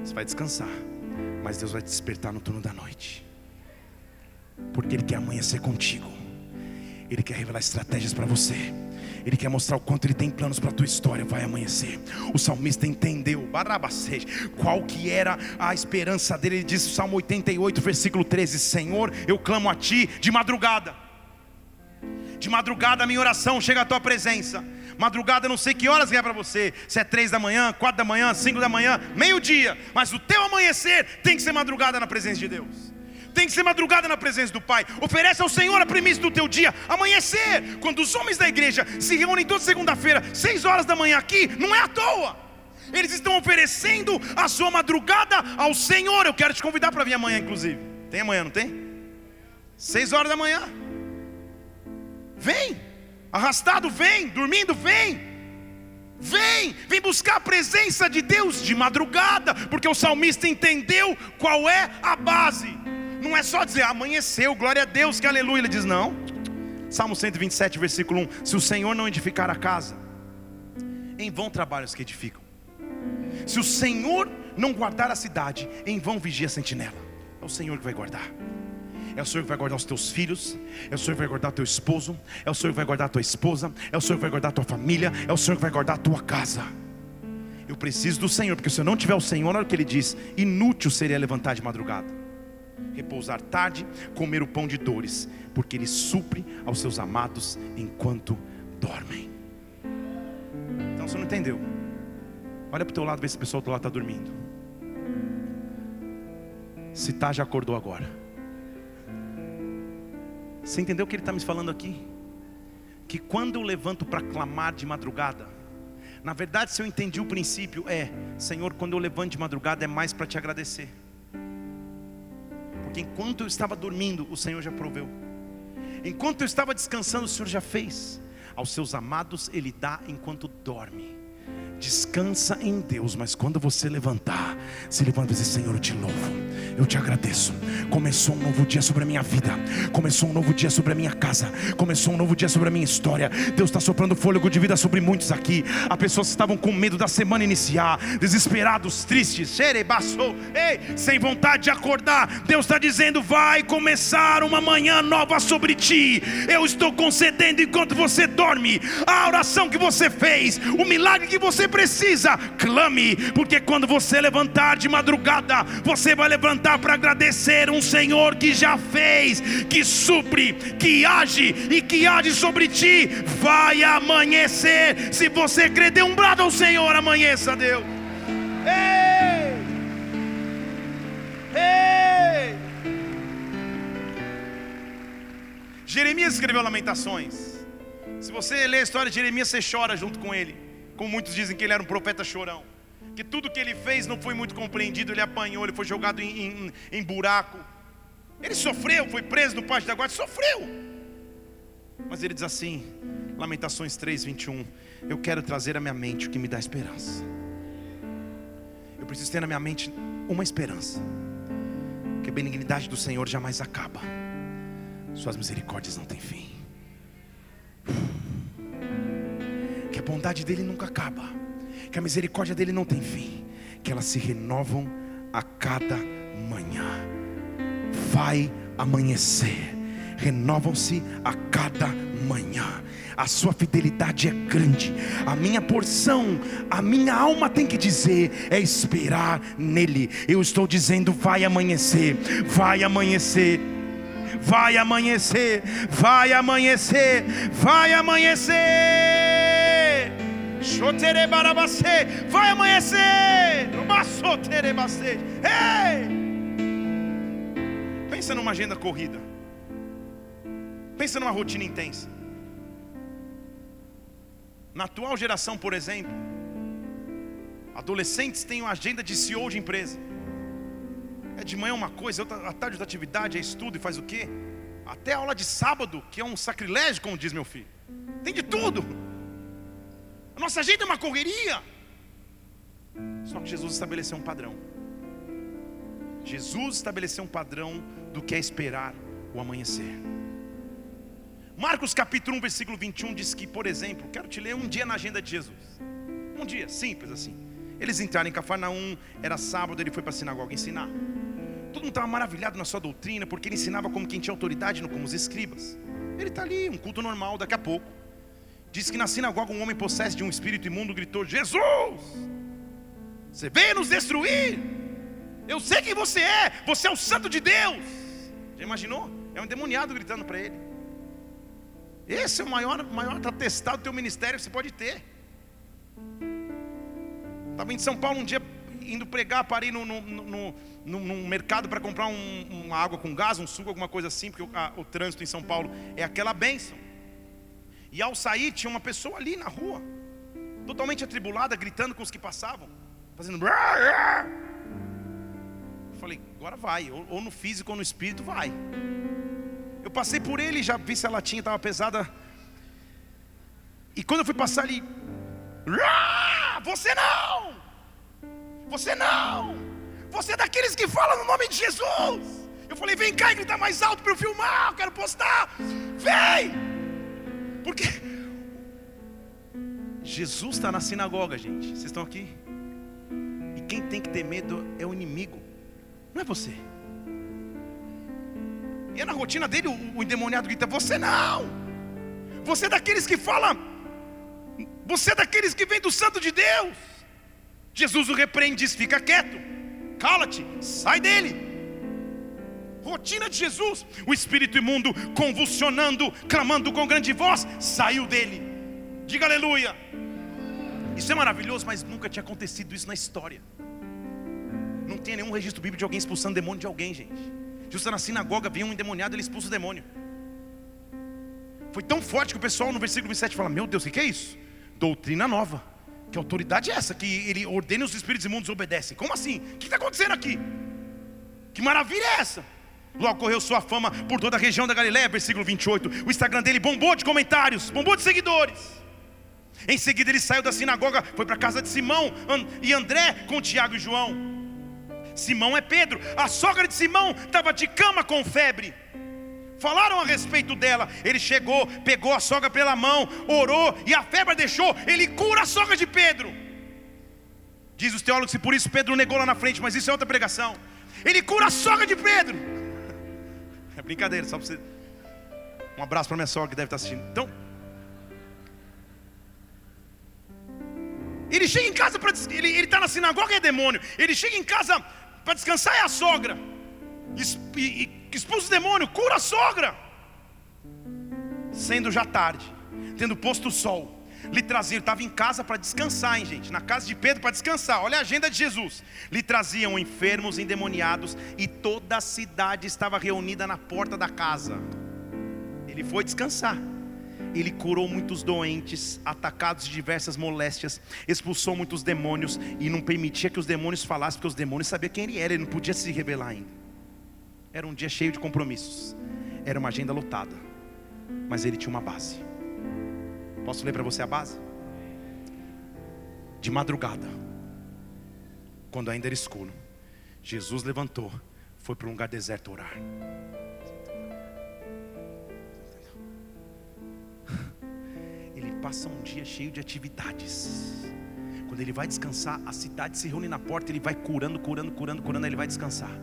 Você vai descansar, mas Deus vai te despertar no turno da noite, porque Ele quer amanhecer contigo, Ele quer revelar estratégias para você. Ele quer mostrar o quanto Ele tem planos para a tua história. Vai amanhecer. O salmista entendeu qual que era a esperança dele. Ele diz Salmo 88, versículo 13: Senhor, eu clamo a Ti de madrugada. De madrugada a minha oração chega à Tua presença. Madrugada, não sei que horas é para você, se é três da manhã, quatro da manhã, cinco da manhã, meio-dia, mas o teu amanhecer tem que ser madrugada na presença de Deus tem que ser madrugada na presença do Pai. Oferece ao Senhor a premissa do teu dia, amanhecer. Quando os homens da igreja se reúnem toda segunda-feira, seis horas da manhã aqui, não é à toa. Eles estão oferecendo a sua madrugada ao Senhor. Eu quero te convidar para vir amanhã, inclusive. Tem amanhã, não tem? Seis horas da manhã. Vem. Arrastado, vem. Dormindo, vem. Vem, vem buscar a presença de Deus de madrugada, porque o salmista entendeu qual é a base. Não é só dizer amanheceu, glória a Deus, que aleluia. Ele diz: não. Salmo 127, versículo 1: Se o Senhor não edificar a casa, em vão trabalham os que edificam. Se o Senhor não guardar a cidade, em vão vigia a sentinela. É o Senhor que vai guardar. É o Senhor que vai guardar os teus filhos, é o Senhor que vai guardar teu esposo, é o Senhor que vai guardar tua esposa, é o Senhor que vai guardar tua família, é o Senhor que vai guardar tua casa. Eu preciso do Senhor, porque se eu não tiver o Senhor, olha o que ele diz: inútil seria levantar de madrugada repousar tarde, comer o pão de dores, porque ele supre aos seus amados enquanto dormem. Então você não entendeu? Olha para o teu lado, vê se a pessoa do lado está dormindo. Se está, já acordou agora. Você entendeu o que ele está me falando aqui? Que quando eu levanto para clamar de madrugada, na verdade, se eu entendi o princípio, é: Senhor, quando eu levanto de madrugada é mais para te agradecer porque enquanto eu estava dormindo, o Senhor já proveu. Enquanto eu estava descansando, o Senhor já fez. Aos seus amados Ele dá enquanto dorme. Descansa em Deus, mas quando você levantar, se levanta e diz: Senhor, te louvo eu te agradeço. Começou um novo dia sobre a minha vida, começou um novo dia sobre a minha casa, começou um novo dia sobre a minha história. Deus está soprando fôlego de vida sobre muitos aqui. Há pessoas que estavam com medo da semana iniciar, desesperados, tristes, ei, sem vontade de acordar. Deus está dizendo: vai começar uma manhã nova sobre ti. Eu estou concedendo enquanto você dorme a oração que você fez, o milagre que você precisa. Clame, porque quando você levantar de madrugada, você vai levantar para agradecer um Senhor que já fez, que supre, que age e que age sobre ti. Vai amanhecer. Se você crer, dê um brado ao Senhor, amanheça, Deus. Ei! Ei! Jeremias escreveu Lamentações. Se você ler a história de Jeremias, você chora junto com ele. Como muitos dizem que ele era um profeta chorão que tudo que ele fez não foi muito compreendido, ele apanhou, ele foi jogado em, em, em buraco. Ele sofreu, foi preso no pátio da guarda, sofreu. Mas ele diz assim, Lamentações 3, 21, eu quero trazer à minha mente o que me dá esperança. Eu preciso ter na minha mente uma esperança. Que a benignidade do Senhor jamais acaba. Suas misericórdias não têm fim. Que a bondade dele nunca acaba que a misericórdia dele não tem fim, que elas se renovam a cada manhã. Vai amanhecer, renovam-se a cada manhã. A sua fidelidade é grande. A minha porção, a minha alma tem que dizer é esperar nele. Eu estou dizendo vai amanhecer, vai amanhecer. Vai amanhecer, vai amanhecer, vai amanhecer. Vai amanhecer. Ei! Pensa numa agenda corrida. Pensa numa rotina intensa. Na atual geração, por exemplo, adolescentes têm uma agenda de CEO de empresa. É de manhã uma coisa, à tarde outra atividade, é estudo e faz o quê? Até aula de sábado, que é um sacrilégio, como diz meu filho. Tem de tudo. A nossa gente é uma correria. Só que Jesus estabeleceu um padrão. Jesus estabeleceu um padrão do que é esperar o amanhecer. Marcos capítulo 1, versículo 21 diz que, por exemplo, quero te ler um dia na agenda de Jesus. Um dia, simples assim. Eles entraram em Cafarnaum, era sábado, ele foi para a sinagoga ensinar. Todo mundo estava maravilhado na sua doutrina, porque ele ensinava como quem tinha autoridade, não como os escribas. Ele está ali, um culto normal, daqui a pouco. Diz que na sinagoga um homem possesso de um espírito imundo gritou: Jesus, você veio nos destruir. Eu sei quem você é, você é o santo de Deus. Já imaginou? É um endemoniado gritando para ele. Esse é o maior, maior atestado do teu ministério que você pode ter. Estava em São Paulo um dia indo pregar, parei no, no, no, no, no mercado para comprar um, uma água com gás, um suco, alguma coisa assim, porque o, a, o trânsito em São Paulo é aquela bênção. E ao sair, tinha uma pessoa ali na rua, totalmente atribulada, gritando com os que passavam, fazendo. Eu falei, agora vai, ou, no físico ou no espírito, vai. Eu passei por ele, já vi se a latinha estava pesada. E quando eu fui passar ali, você não, você não, você é daqueles que falam no nome de Jesus. Eu falei, vem cá e grita mais alto para eu filmar, eu quero postar. Vem! Porque Jesus está na sinagoga, gente. Vocês estão aqui? E quem tem que ter medo é o inimigo, não é você. E é na rotina dele o, o endemoniado grita: Você não! Você é daqueles que fala, você é daqueles que vem do Santo de Deus. Jesus o repreende, diz: Fica quieto, cala-te, sai dele rotina de Jesus. O espírito imundo, convulsionando, clamando com grande voz, saiu dele. Diga aleluia. Isso é maravilhoso, mas nunca tinha acontecido isso na história. Não tem nenhum registro bíblico de alguém expulsando demônio de alguém, gente. Justo na sinagoga, vinha um endemoniado, ele expulsa o demônio. Foi tão forte que o pessoal no versículo 27 fala: Meu Deus, o que é isso? Doutrina nova. Que autoridade é essa? Que ele ordena os espíritos imundos obedecem. Como assim? O que está acontecendo aqui? Que maravilha é essa? Logo correu sua fama por toda a região da Galiléia, versículo 28. O Instagram dele bombou de comentários, bombou de seguidores. Em seguida ele saiu da sinagoga, foi para a casa de Simão e André com Tiago e João. Simão é Pedro, a sogra de Simão estava de cama com febre. Falaram a respeito dela. Ele chegou, pegou a sogra pela mão, orou e a febre deixou. Ele cura a sogra de Pedro. Diz os teólogos que por isso Pedro negou lá na frente, mas isso é outra pregação. Ele cura a sogra de Pedro. Brincadeira, só para você. Um abraço para minha sogra que deve estar assistindo. Então, Ele chega em casa para ele está na sinagoga é demônio. Ele chega em casa para descansar é a sogra. Expulsa o demônio, cura a sogra. Sendo já tarde, tendo posto o sol, lhe traziam, estava em casa para descansar, hein, gente? Na casa de Pedro para descansar. Olha a agenda de Jesus. Lhe traziam enfermos, endemoniados, e toda a cidade estava reunida na porta da casa. Ele foi descansar. Ele curou muitos doentes, atacados de diversas moléstias, expulsou muitos demônios e não permitia que os demônios falassem, porque os demônios sabiam quem ele era, ele não podia se revelar ainda. Era um dia cheio de compromissos, era uma agenda lotada, mas ele tinha uma base. Posso ler para você a base? De madrugada, quando ainda era escuro, Jesus levantou, foi para um lugar deserto orar. passa um dia cheio de atividades. Quando ele vai descansar, a cidade se reúne na porta, ele vai curando, curando, curando, curando, aí ele vai descansar.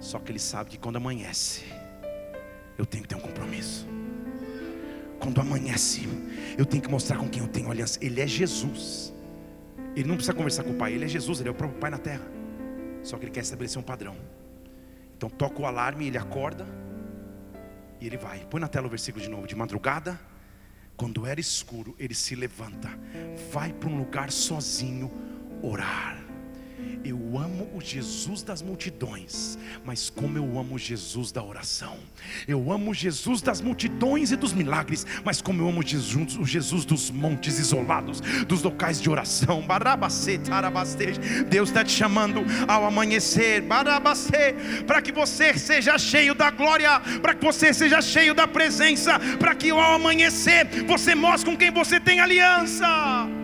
Só que ele sabe que quando amanhece, eu tenho que ter um compromisso. Quando amanhece, eu tenho que mostrar com quem eu tenho aliança. Ele é Jesus. Ele não precisa conversar com o Pai, ele é Jesus, ele é o próprio Pai na terra. Só que ele quer estabelecer um padrão. Então toca o alarme, ele acorda e ele vai. Põe na tela o versículo de novo. De madrugada, quando era escuro, ele se levanta, vai para um lugar sozinho orar. Eu amo o Jesus das multidões, mas como eu amo Jesus da oração. Eu amo Jesus das multidões e dos milagres, mas como eu amo Jesus, o Jesus dos montes isolados, dos locais de oração. Deus está te chamando ao amanhecer, para que você seja cheio da glória, para que você seja cheio da presença, para que ao amanhecer você mostre com quem você tem aliança.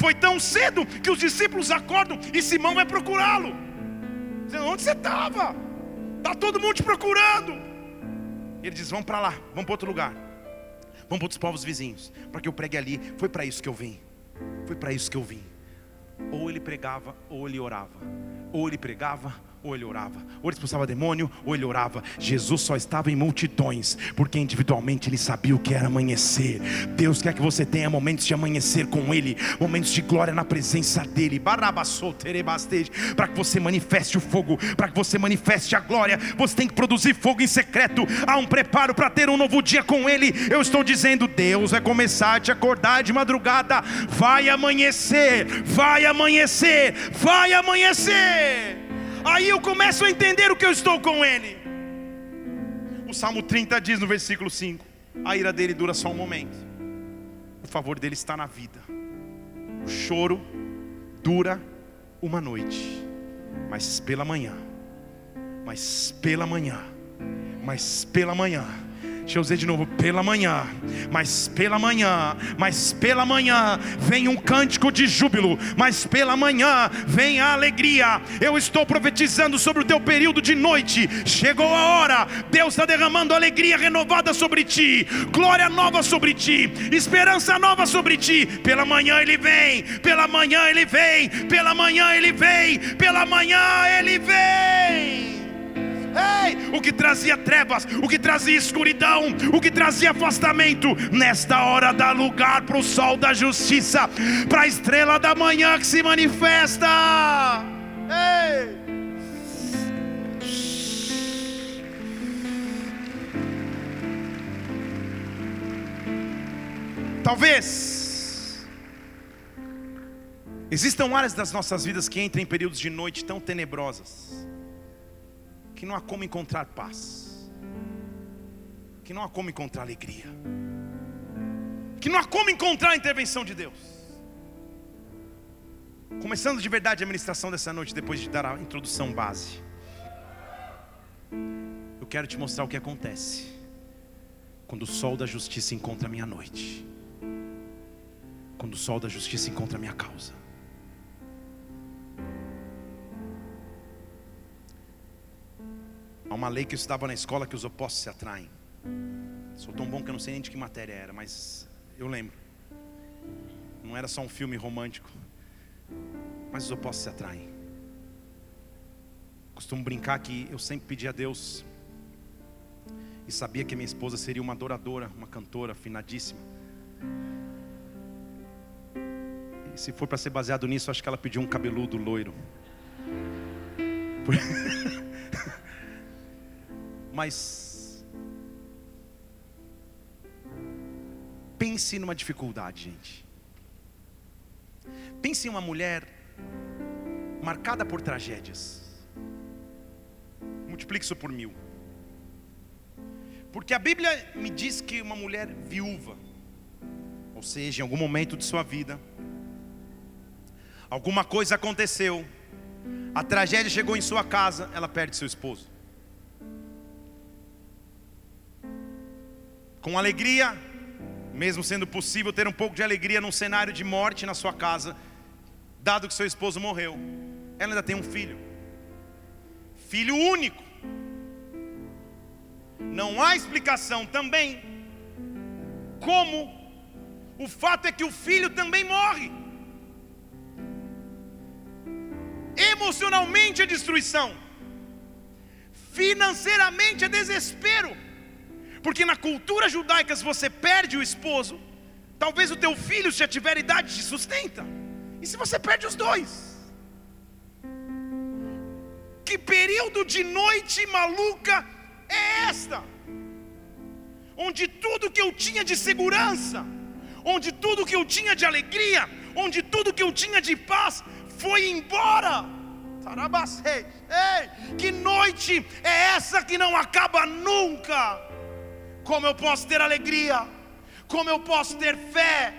Foi tão cedo que os discípulos acordam e Simão vai procurá-lo. Onde você estava? Está todo mundo te procurando. Ele diz: Vamos para lá, vamos para outro lugar. Vamos para outros povos vizinhos, para que eu pregue ali. Foi para isso que eu vim. Foi para isso que eu vim. Ou ele pregava, ou ele orava. Ou ele pregava, ou ele orava, ou ele expulsava demônio, ou ele orava. Jesus só estava em multidões, porque individualmente ele sabia o que era amanhecer. Deus quer que você tenha momentos de amanhecer com Ele, momentos de glória na presença dEle, para que você manifeste o fogo, para que você manifeste a glória. Você tem que produzir fogo em secreto. Há um preparo para ter um novo dia com Ele. Eu estou dizendo, Deus vai começar a te acordar de madrugada. Vai amanhecer, vai amanhecer, vai amanhecer. Aí eu começo a entender o que eu estou com Ele. O Salmo 30 diz no versículo 5: A ira dele dura só um momento, o favor dele está na vida. O choro dura uma noite, mas pela manhã, mas pela manhã, mas pela manhã Deixa eu dizer de novo, pela manhã, mas pela manhã, mas pela manhã vem um cântico de júbilo, mas pela manhã vem a alegria. Eu estou profetizando sobre o teu período de noite. Chegou a hora, Deus está derramando alegria renovada sobre ti, glória nova sobre ti, esperança nova sobre ti. Pela manhã ele vem, pela manhã ele vem, pela manhã ele vem, pela manhã ele vem. Ei, o que trazia trevas, o que trazia escuridão, o que trazia afastamento, nesta hora dá lugar para o sol da justiça, para a estrela da manhã que se manifesta. Ei. Talvez existam áreas das nossas vidas que entram em períodos de noite tão tenebrosas que não há como encontrar paz, que não há como encontrar alegria, que não há como encontrar a intervenção de Deus. Começando de verdade a ministração dessa noite, depois de dar a introdução base, eu quero te mostrar o que acontece quando o sol da justiça encontra a minha noite. quando o sol da justiça encontra a minha causa. Há uma lei que eu estudava na escola que os opostos se atraem. Sou tão bom que eu não sei nem de que matéria era, mas eu lembro. Não era só um filme romântico, mas os opostos se atraem. Costumo brincar que eu sempre pedi a Deus e sabia que minha esposa seria uma adoradora, uma cantora afinadíssima. E se for para ser baseado nisso, acho que ela pediu um cabeludo loiro. Mas pense numa dificuldade, gente. Pense em uma mulher marcada por tragédias. Multiplique isso por mil. Porque a Bíblia me diz que uma mulher viúva, ou seja, em algum momento de sua vida, alguma coisa aconteceu, a tragédia chegou em sua casa, ela perde seu esposo. Com alegria, mesmo sendo possível ter um pouco de alegria num cenário de morte na sua casa, dado que seu esposo morreu, ela ainda tem um filho, filho único. Não há explicação também como o fato é que o filho também morre. Emocionalmente é destruição, financeiramente é desespero. Porque na cultura judaica, se você perde o esposo, talvez o teu filho, se já tiver idade, te sustenta. E se você perde os dois? Que período de noite maluca é esta? Onde tudo que eu tinha de segurança, onde tudo que eu tinha de alegria, onde tudo que eu tinha de paz foi embora. Ei, que noite é essa que não acaba nunca? Como eu posso ter alegria? Como eu posso ter fé?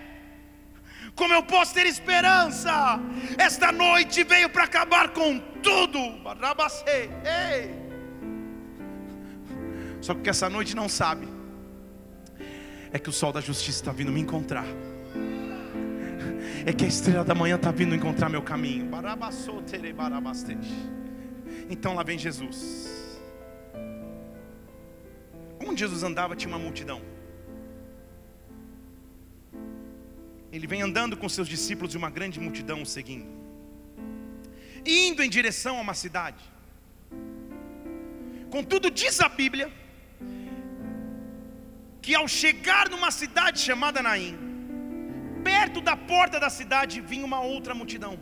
Como eu posso ter esperança? Esta noite veio para acabar com tudo. Ei. Só que essa noite não sabe é que o sol da justiça está vindo me encontrar. É que a estrela da manhã está vindo encontrar meu caminho. Então lá vem Jesus. Onde Jesus andava tinha uma multidão. Ele vem andando com seus discípulos e uma grande multidão o seguindo, indo em direção a uma cidade. Contudo, diz a Bíblia que ao chegar numa cidade chamada Naim, perto da porta da cidade vinha uma outra multidão.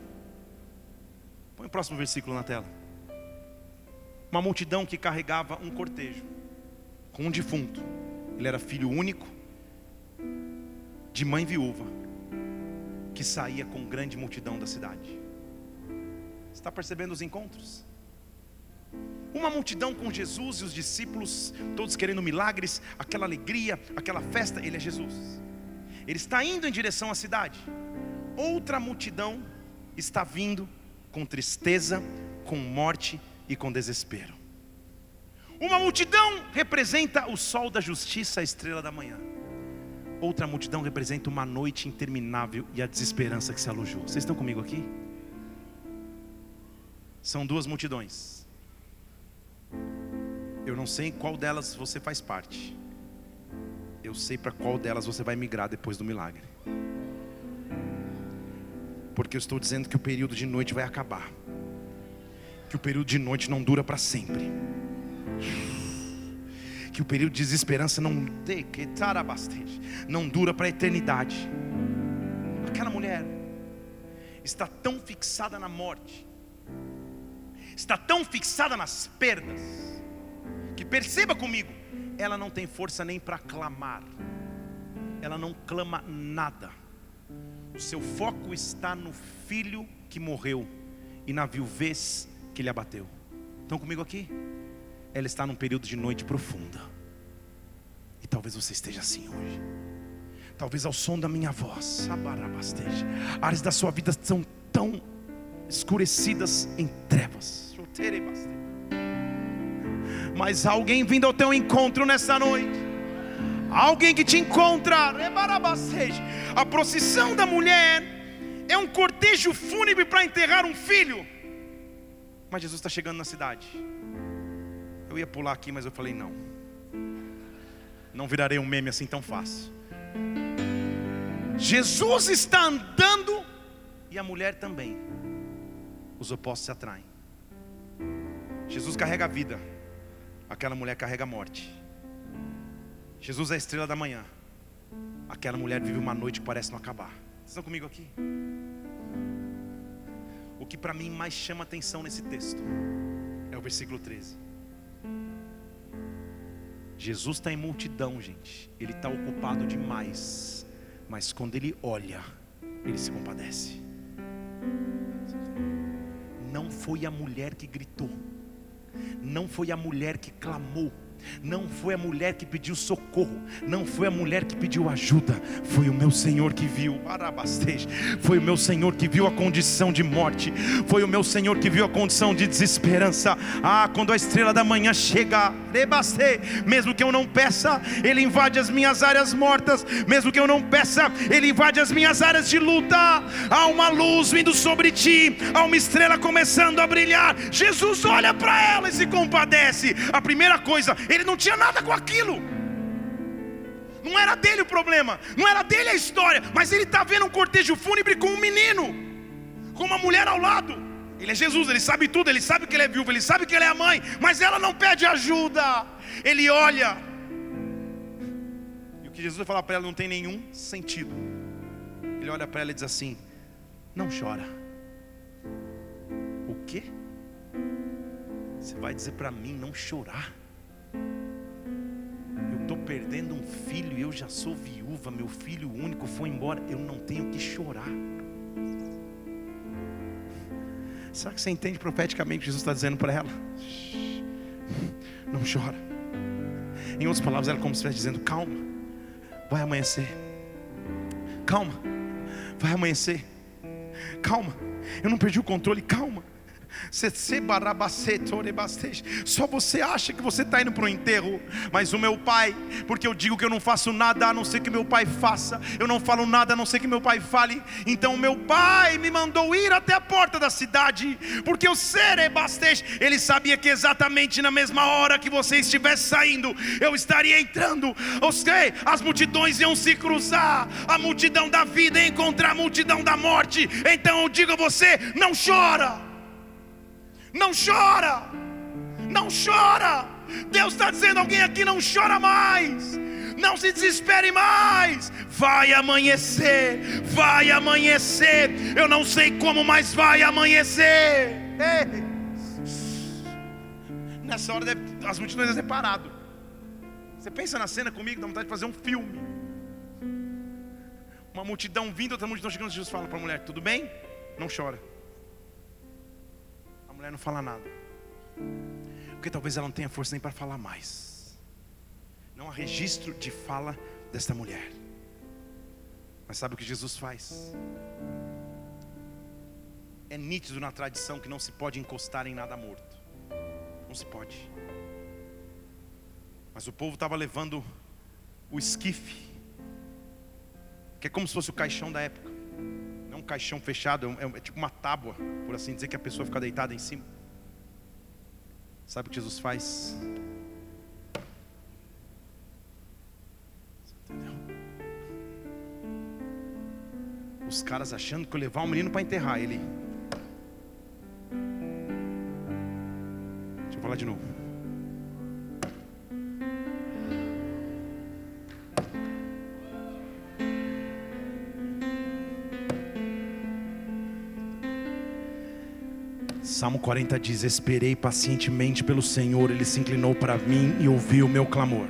Põe o próximo versículo na tela. Uma multidão que carregava um cortejo com um defunto. Ele era filho único, de mãe viúva, que saía com grande multidão da cidade. Está percebendo os encontros? Uma multidão com Jesus e os discípulos, todos querendo milagres, aquela alegria, aquela festa, ele é Jesus. Ele está indo em direção à cidade. Outra multidão está vindo com tristeza, com morte e com desespero. Uma multidão representa o sol da justiça, a estrela da manhã. Outra multidão representa uma noite interminável e a desesperança que se alojou. Vocês estão comigo aqui? São duas multidões. Eu não sei qual delas você faz parte. Eu sei para qual delas você vai migrar depois do milagre. Porque eu estou dizendo que o período de noite vai acabar. Que o período de noite não dura para sempre que o período de desesperança não não dura para a eternidade. Aquela mulher está tão fixada na morte, está tão fixada nas perdas, que perceba comigo, ela não tem força nem para clamar, ela não clama nada, o seu foco está no filho que morreu e na viuvez que lhe abateu. Estão comigo aqui? Ela está num período de noite profunda. E talvez você esteja assim hoje. Talvez ao som da minha voz, áreas da sua vida são tão escurecidas em trevas. Mas alguém vindo ao teu encontro nessa noite, alguém que te encontra. A procissão da mulher é um cortejo fúnebre para enterrar um filho. Mas Jesus está chegando na cidade. Eu ia pular aqui, mas eu falei não. Não virarei um meme assim tão fácil. Jesus está andando e a mulher também. Os opostos se atraem. Jesus carrega a vida, aquela mulher carrega a morte. Jesus é a estrela da manhã, aquela mulher vive uma noite que parece não acabar. Vocês estão comigo aqui? O que para mim mais chama atenção nesse texto é o versículo 13. Jesus está em multidão, gente. Ele está ocupado demais. Mas quando ele olha, ele se compadece. Não foi a mulher que gritou, não foi a mulher que clamou, não foi a mulher que pediu socorro, não foi a mulher que pediu ajuda, foi o meu Senhor que viu, foi o meu Senhor que viu a condição de morte, foi o meu Senhor que viu a condição de desesperança. Ah, quando a estrela da manhã chega, mesmo que eu não peça, Ele invade as minhas áreas mortas, mesmo que eu não peça, Ele invade as minhas áreas de luta. Há uma luz vindo sobre ti, há uma estrela começando a brilhar. Jesus olha para ela e se compadece. A primeira coisa, ele não tinha nada com aquilo. Não era dele o problema, não era dele a história, mas ele está vendo um cortejo fúnebre com um menino, com uma mulher ao lado. Ele é Jesus, ele sabe tudo, ele sabe que ele é viúvo, ele sabe que ele é a mãe, mas ela não pede ajuda. Ele olha. E o que Jesus vai falar para ela não tem nenhum sentido. Ele olha para ela e diz assim: Não chora. O quê? Você vai dizer para mim não chorar? Eu estou perdendo um filho e eu já sou viúva, meu filho único foi embora, eu não tenho que chorar. Será que você entende profeticamente o que Jesus está dizendo para ela? Não chora. Em outras palavras, ela como se estivesse dizendo: calma, vai amanhecer. Calma, vai amanhecer. Calma, eu não perdi o controle. Calma, só você acha que você está indo para o enterro, mas o meu pai, porque eu digo que eu não faço nada a não ser que meu pai faça, eu não falo nada a não ser que meu pai fale. Então meu pai me mandou ir até a porta da cidade, porque o Serebastej, ele sabia que exatamente na mesma hora que você estivesse saindo, eu estaria entrando. Ok, as multidões iam se cruzar, a multidão da vida ia encontrar a multidão da morte. Então eu digo a você: não chora. Não chora, não chora. Deus está dizendo: alguém aqui não chora mais, não se desespere mais. Vai amanhecer, vai amanhecer. Eu não sei como, mas vai amanhecer. Ei. Nessa hora as multidões devem ter parado. Você pensa na cena comigo, dá vontade de fazer um filme. Uma multidão vindo, outra multidão chegando, Jesus fala para a mulher: Tudo bem? Não chora mulher não fala nada. Porque talvez ela não tenha força nem para falar mais. Não há registro de fala desta mulher. Mas sabe o que Jesus faz? É nítido na tradição que não se pode encostar em nada morto. Não se pode. Mas o povo estava levando o esquife, que é como se fosse o caixão da época caixão fechado, é, é tipo uma tábua, por assim dizer, que a pessoa fica deitada em cima. Sabe o que Jesus faz? Entendeu? Os caras achando que eu levar um menino para enterrar ele. Deixa eu falar de novo. Salmo 40 diz: Esperei pacientemente pelo Senhor, Ele se inclinou para mim e ouviu o meu clamor.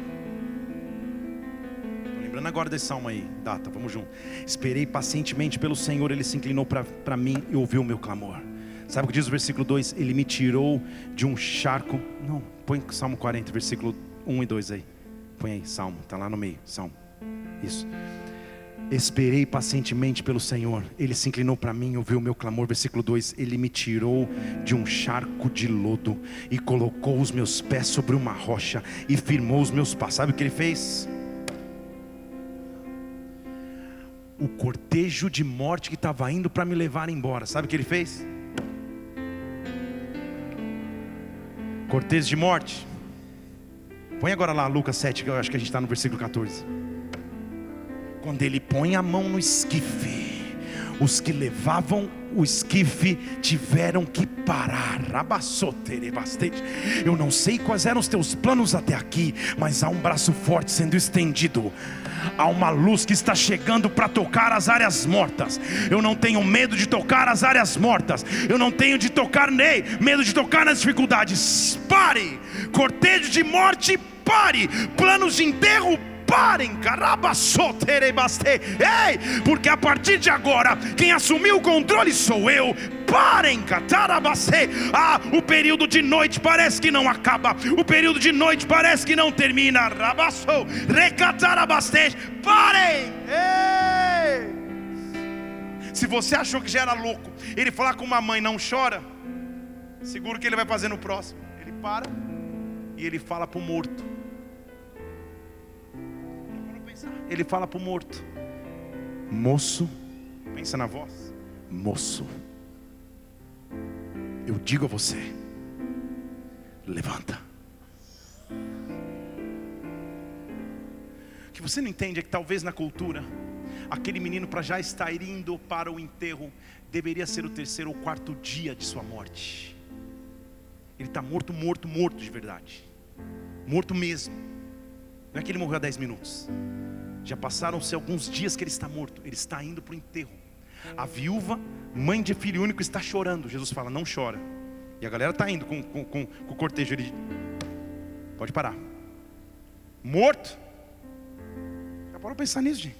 Lembrando agora desse salmo aí, data, vamos junto. Esperei pacientemente pelo Senhor, Ele se inclinou para mim e ouviu o meu clamor. Sabe o que diz o versículo 2? Ele me tirou de um charco. Não, põe Salmo 40, versículo 1 e 2 aí. Põe aí, Salmo, está lá no meio, Salmo. Isso. Esperei pacientemente pelo Senhor, Ele se inclinou para mim, ouviu o meu clamor. Versículo 2: Ele me tirou de um charco de lodo e colocou os meus pés sobre uma rocha e firmou os meus passos. Sabe o que Ele fez? o cortejo de morte que estava indo para me levar embora. Sabe o que ele fez? Cortejo de morte. Põe agora lá Lucas 7, que eu acho que a gente está no versículo 14. Quando ele põe a mão no esquife, os que levavam o esquife tiveram que parar. Eu não sei quais eram os teus planos até aqui, mas há um braço forte sendo estendido. Há uma luz que está chegando para tocar as áreas mortas. Eu não tenho medo de tocar as áreas mortas. Eu não tenho de tocar nem medo de tocar nas dificuldades. Pare! Cortejo de morte, pare! Planos de enterro, parem, ei, porque a partir de agora, quem assumiu o controle sou eu. Parem, catarabacê. Ah, o período de noite parece que não acaba, o período de noite parece que não termina. Rabassou, recatarabastej. Parem, ei. Se você achou que já era louco, ele falar com uma mãe, não chora, seguro que ele vai fazer no próximo. Ele para e ele fala para o morto. Ele fala para o morto: Moço, pensa na voz, moço, eu digo a você, levanta. O que você não entende é que talvez na cultura, aquele menino para já estar indo para o enterro, deveria ser o terceiro ou quarto dia de sua morte. Ele está morto, morto, morto de verdade. Morto mesmo. Não é que ele morreu há 10 minutos. Já passaram-se alguns dias que ele está morto, ele está indo para o enterro. A viúva, mãe de filho único, está chorando. Jesus fala: Não chora. E a galera está indo com, com, com, com o cortejo. Ele pode parar. Morto. Já parou pensar nisso, gente?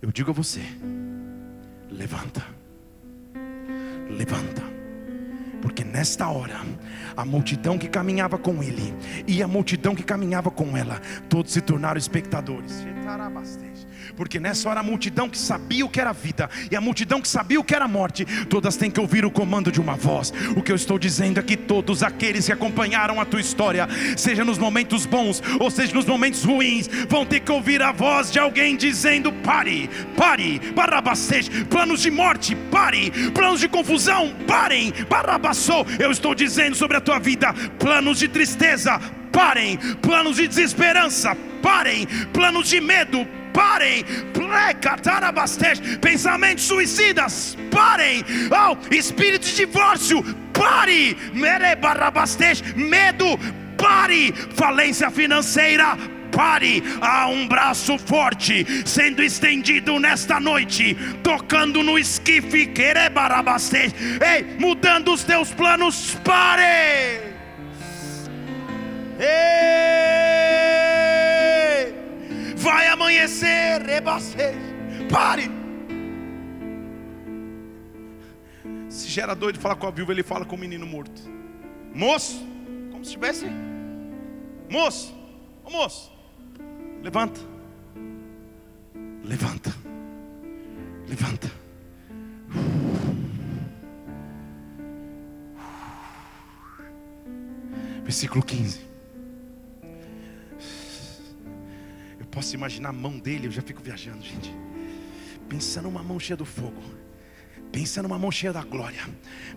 Eu digo a você: levanta, levanta porque nesta hora, a multidão que caminhava com ele e a multidão que caminhava com ela, todos se tornaram espectadores. Porque nessa hora a multidão que sabia o que era vida e a multidão que sabia o que era morte, todas têm que ouvir o comando de uma voz. O que eu estou dizendo é que todos aqueles que acompanharam a tua história, seja nos momentos bons ou seja nos momentos ruins, vão ter que ouvir a voz de alguém dizendo: pare, pare, barabastej, planos de morte, pare, planos de confusão, parem, barrabassou. Eu estou dizendo sobre a tua vida, planos de tristeza, parem, planos de desesperança, parem, planos de medo, parem, pensamentos suicidas, parem, oh, espírito de divórcio, pare, medo, pare, falência financeira, pare, há um braço forte sendo estendido nesta noite, tocando no esquife, ei, mudando os teus planos, pare. Ei, vai amanhecer, pare. Se gera doido falar com a viúva, ele fala com o menino morto. Moço, como se estivesse. Moço, ô moço, levanta, levanta, levanta. Versículo 15. Posso imaginar a mão dele, eu já fico viajando, gente. Pensa numa mão cheia do fogo. Pensa numa mão cheia da glória.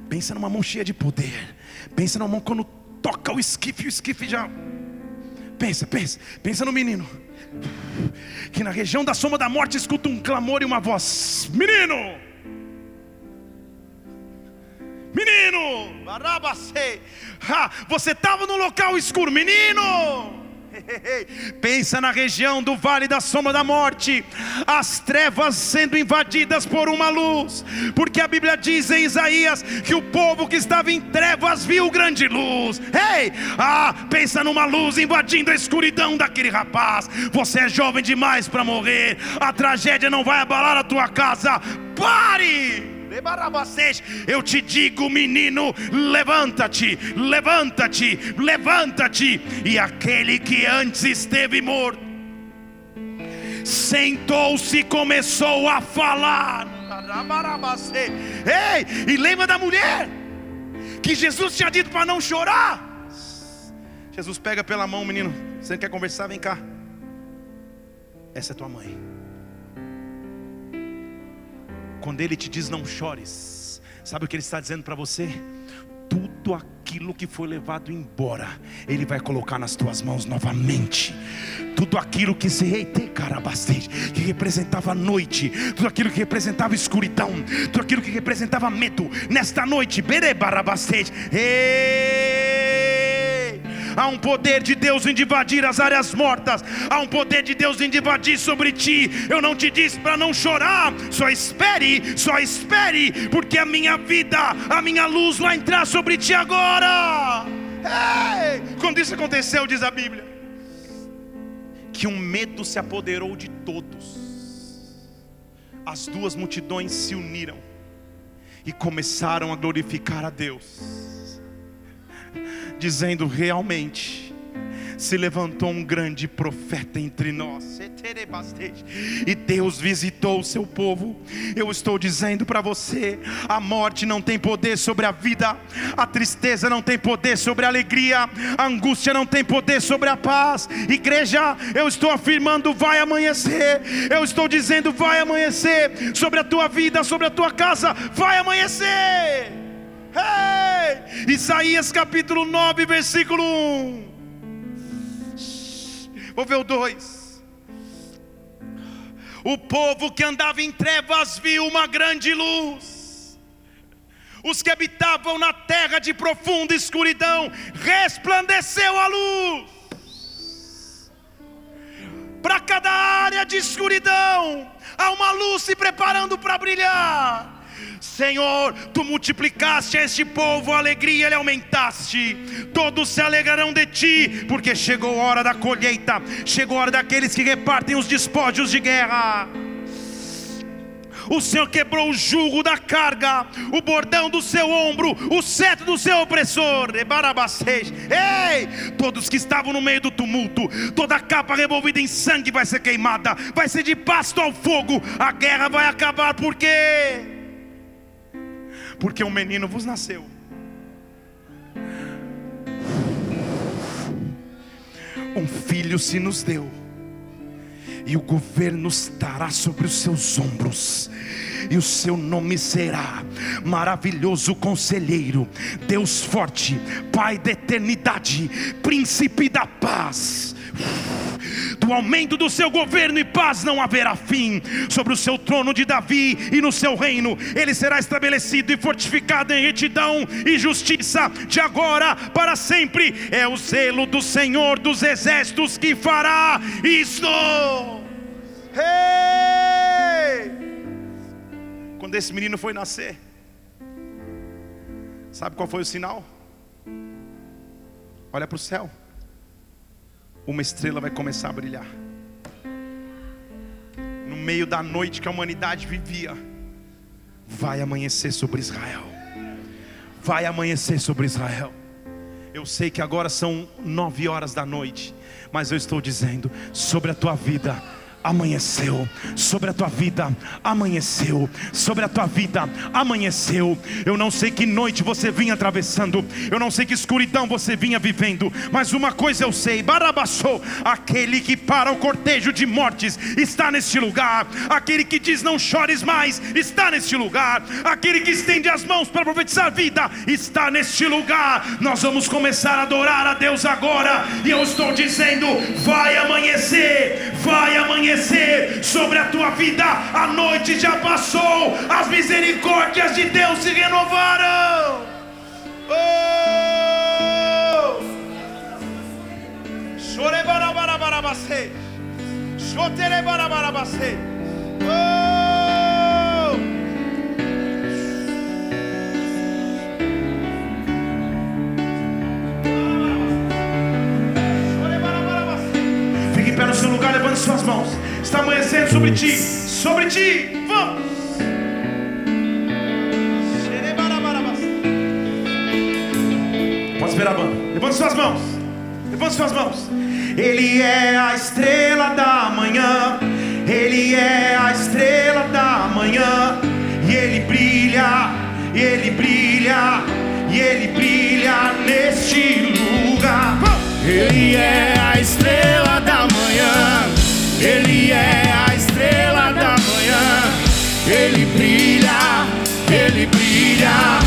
Pensa numa mão cheia de poder. Pensa numa mão quando toca o esquife, o esquife já. Pensa, pensa, pensa no menino. Que na região da sombra da morte escuta um clamor e uma voz: Menino! Menino! Você estava no local escuro, menino! Pensa na região do vale da sombra da morte, as trevas sendo invadidas por uma luz, porque a Bíblia diz em Isaías que o povo que estava em trevas viu grande luz. Ei, ah, pensa numa luz invadindo a escuridão daquele rapaz. Você é jovem demais para morrer, a tragédia não vai abalar a tua casa. Pare! Eu te digo, menino, levanta-te, levanta-te, levanta-te. E aquele que antes esteve morto, sentou-se e começou a falar. Ei, e lembra da mulher que Jesus tinha dito para não chorar. Jesus pega pela mão, menino. Você quer conversar? Vem cá. Essa é tua mãe. Quando Ele te diz não chores, sabe o que Ele está dizendo para você? Tudo aquilo que foi levado embora, Ele vai colocar nas tuas mãos novamente. Tudo aquilo que se que representava noite, tudo aquilo que representava escuridão, tudo aquilo que representava medo, nesta noite, berebarabastej. Há um poder de Deus em invadir as áreas mortas. Há um poder de Deus em invadir sobre ti. Eu não te disse para não chorar. Só espere, só espere, porque a minha vida, a minha luz vai entrar sobre ti agora. Ei! Quando isso aconteceu, diz a Bíblia, que um medo se apoderou de todos. As duas multidões se uniram e começaram a glorificar a Deus dizendo: realmente se levantou um grande profeta entre nós. E Deus visitou o seu povo. Eu estou dizendo para você: a morte não tem poder sobre a vida, a tristeza não tem poder sobre a alegria, a angústia não tem poder sobre a paz. Igreja, eu estou afirmando: vai amanhecer. Eu estou dizendo: vai amanhecer sobre a tua vida, sobre a tua casa, vai amanhecer. Hey! Isaías capítulo 9, versículo 1. Vou ver o 2. O povo que andava em trevas viu uma grande luz. Os que habitavam na terra de profunda escuridão, resplandeceu a luz. Para cada área de escuridão, há uma luz se preparando para brilhar. Senhor, tu multiplicaste a este povo a alegria, ele aumentaste. Todos se alegrarão de ti, porque chegou a hora da colheita, chegou a hora daqueles que repartem os despojos de guerra. O Senhor quebrou o jugo da carga, o bordão do seu ombro, o cetro do seu opressor. Ei, todos que estavam no meio do tumulto, toda a capa revolvida em sangue vai ser queimada, vai ser de pasto ao fogo. A guerra vai acabar, por quê? Porque um menino vos nasceu. Um filho se nos deu, e o governo estará sobre os seus ombros e o seu nome será Maravilhoso Conselheiro, Deus Forte, Pai da Eternidade, Príncipe da Paz do aumento do seu governo e paz não haverá fim sobre o seu trono de Davi e no seu reino. Ele será estabelecido e fortificado em retidão e justiça de agora para sempre. É o zelo do Senhor dos exércitos que fará isto. Hey! Quando esse menino foi nascer, sabe qual foi o sinal? Olha para o céu uma estrela vai começar a brilhar. No meio da noite que a humanidade vivia, vai amanhecer sobre Israel. Vai amanhecer sobre Israel. Eu sei que agora são nove horas da noite, mas eu estou dizendo sobre a tua vida amanheceu, sobre a tua vida amanheceu, sobre a tua vida amanheceu. Eu não sei que noite você vinha atravessando, eu não sei que escuridão você vinha vivendo, mas uma coisa eu sei: Barabassou, aquele que para o cortejo de mortes está neste lugar, aquele que diz não chores mais está neste lugar, aquele que estende as mãos para profetizar vida está neste lugar. Nós vamos começar a adorar a Deus agora, e eu estou dizendo: vai amanhecer, vai amanhecer amanhecer sobre a tua vida. A noite já passou, as misericórdias de Deus se renovaram. Oh! Oh! Lugar, levante suas mãos está amanhecendo sobre ti, sobre ti. Vamos. Pode esperar banda. Levante suas mãos. Levante suas mãos. Ele é a estrela da manhã. Ele é a estrela da manhã. E ele brilha, e ele brilha, e ele brilha neste lugar. Ele é a estrela Yeah.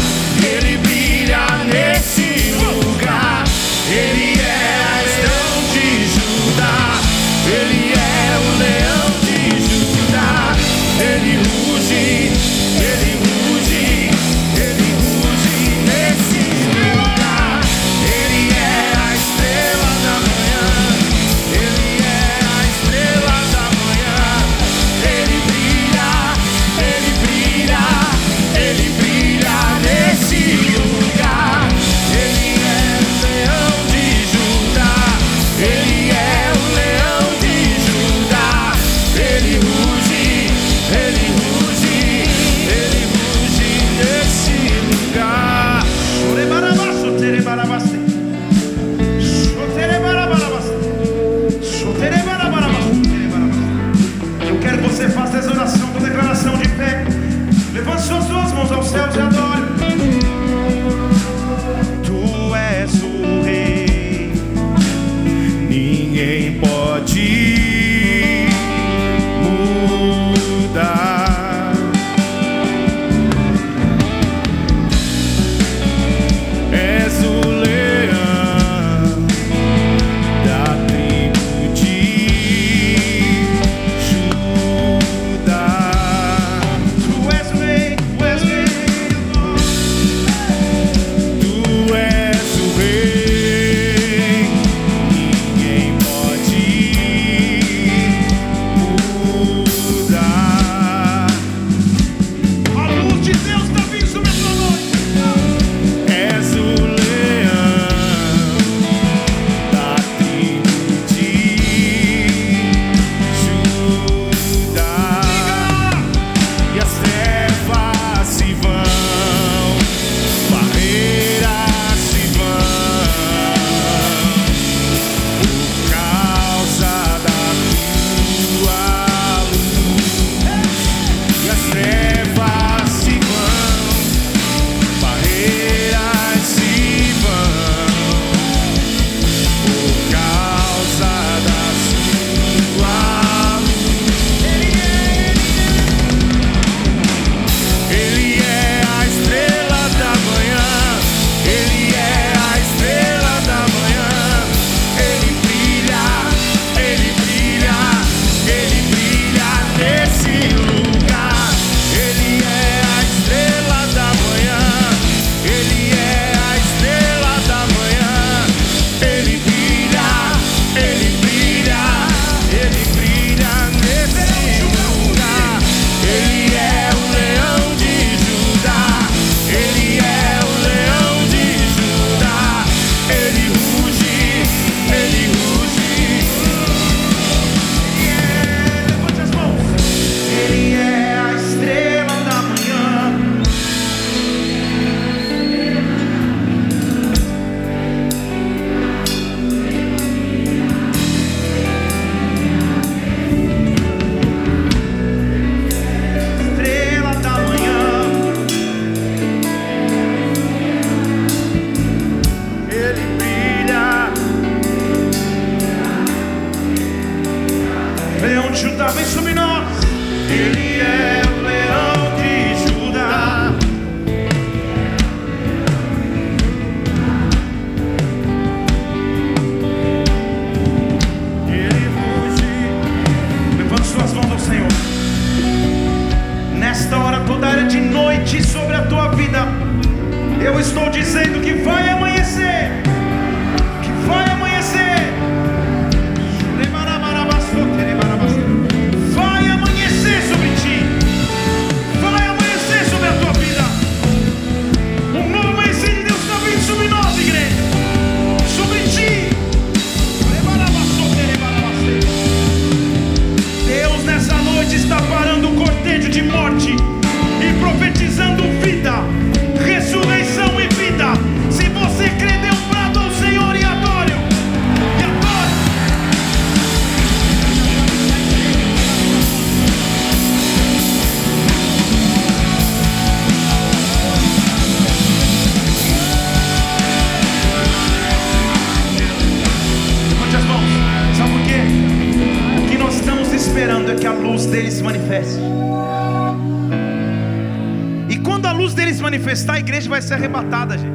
manifestar, a igreja vai ser arrebatada, gente.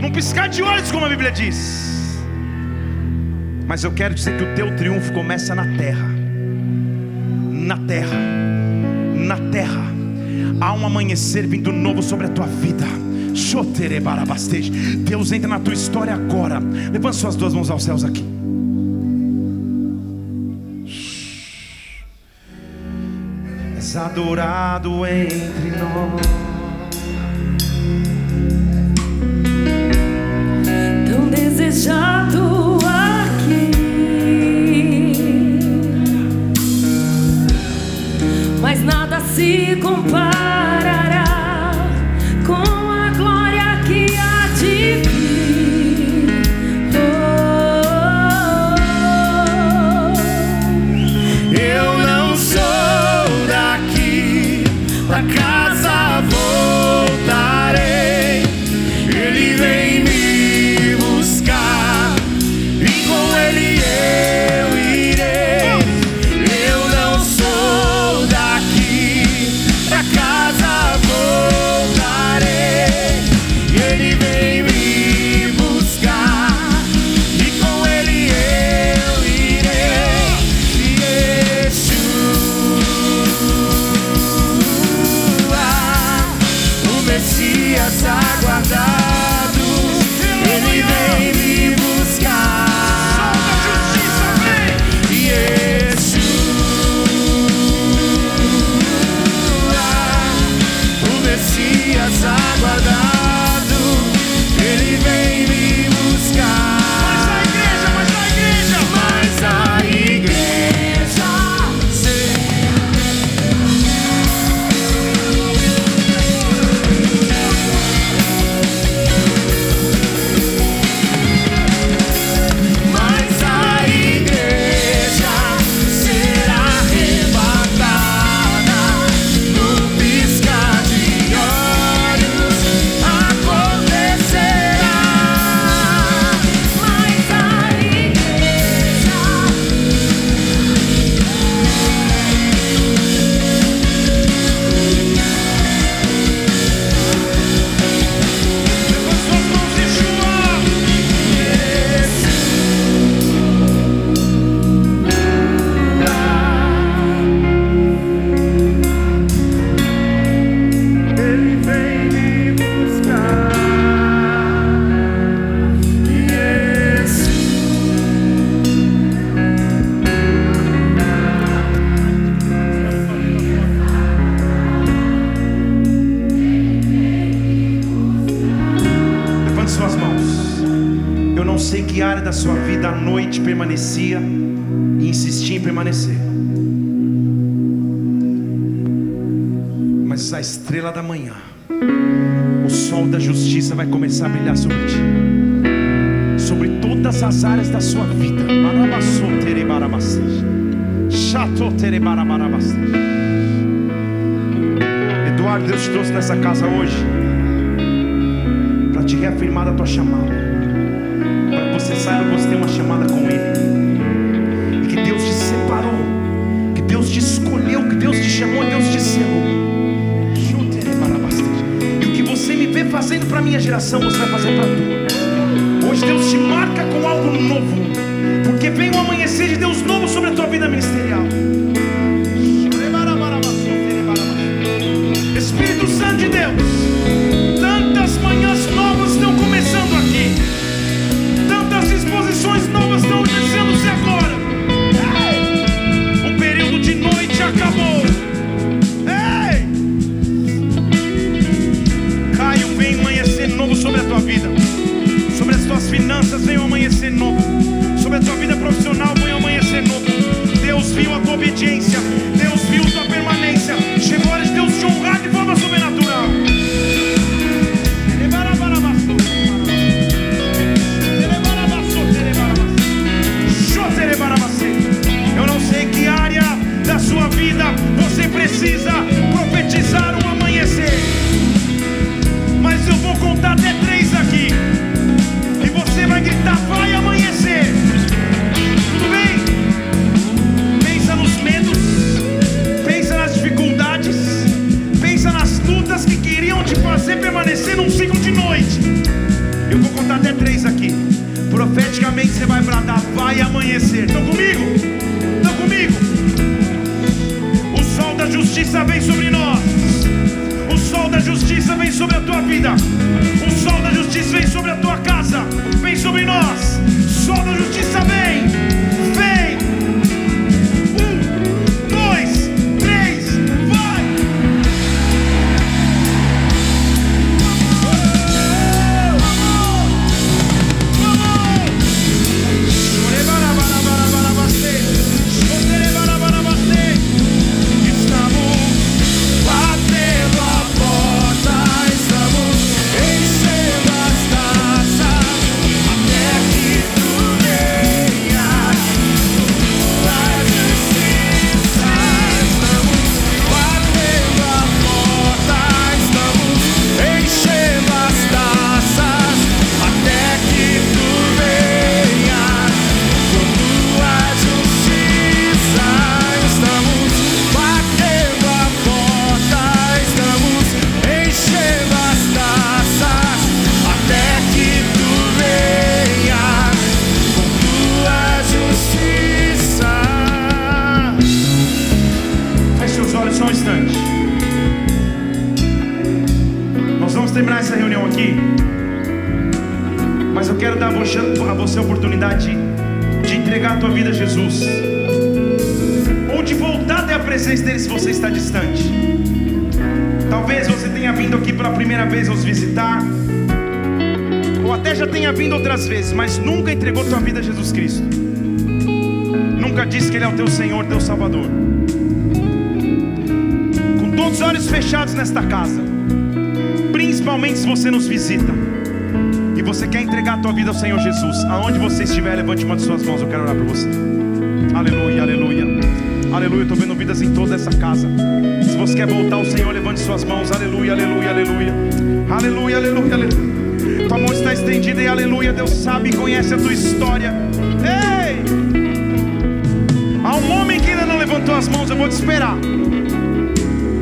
Num piscar de olhos, como a Bíblia diz. Mas eu quero dizer que o teu triunfo começa na terra. Na terra. Na terra. Há um amanhecer vindo novo sobre a tua vida. Deus entra na tua história agora. Levanta suas duas mãos aos céus aqui. és adorado entre nós. Tão desejado. Começar a brilhar sobre ti, sobre todas as áreas da sua vida. Eduardo, Deus te trouxe nessa casa hoje para te reafirmar da tua chamada, geração, você vai fazer para tua. Hoje Deus te marca com algo novo, você vai bradar: vai amanhecer. Estão comigo? Estão comigo? O sol da justiça vem sobre nós. O sol da justiça vem sobre a tua vida. O sol da justiça vem sobre a tua casa. Vem sobre nós. Sol da justiça. Vem. Visita e você quer entregar a tua vida ao Senhor Jesus, aonde você estiver, levante uma de suas mãos, eu quero orar por você. Aleluia, aleluia, aleluia. Estou vendo vidas em toda essa casa. Se você quer voltar ao Senhor, levante suas mãos, aleluia, aleluia, aleluia, aleluia, aleluia, aleluia. Tua mão está estendida e aleluia, Deus sabe e conhece a tua história. Ei! Há um homem que ainda não levantou as mãos, eu vou te esperar.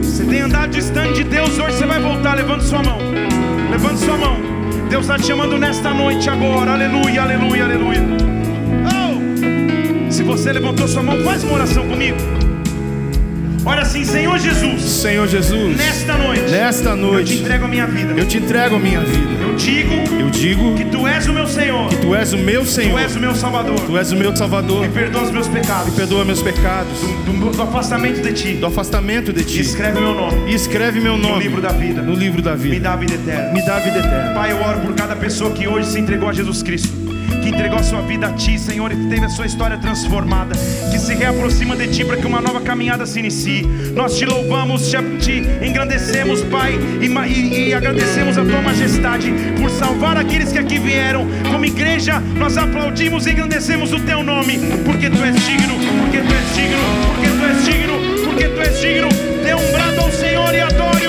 Você tem andado distante de Deus, hoje você vai voltar. Levante sua mão. Levante sua mão. Deus está te chamando nesta noite agora. Aleluia, aleluia, aleluia. Oh! Se você levantou sua mão, faz uma oração comigo. Ora assim, Senhor Jesus, Senhor Jesus, nesta noite, nesta eu te noite entrego a minha vida. eu te entrego a minha vida. Eu digo Eu digo que Tu és o meu Senhor, que tu és o meu Tu Senhor, és o meu Salvador. tu és o meu Salvador. Me perdoa os meus pecados, Perdoa meus pecados, do, do afastamento de Ti. do afastamento de E ti. escreve o meu nome E escreve meu no nome livro da vida. no livro da Me vida. dá a vida eterna. Me dá a vida eterna. Pai, eu oro por cada pessoa que hoje se entregou a Jesus Cristo. Que entregou a sua vida a Ti, Senhor, e que teve a sua história transformada, que se reaproxima de Ti para que uma nova caminhada se inicie. Nós te louvamos, te, engrandecemos, Pai, e, e, e agradecemos a Tua majestade por salvar aqueles que aqui vieram. Como igreja, nós aplaudimos e engrandecemos o Teu nome, porque Tu és digno, porque Tu és digno, porque Tu és digno, porque Tu és digno. Dê um brado ao Senhor e adore-o,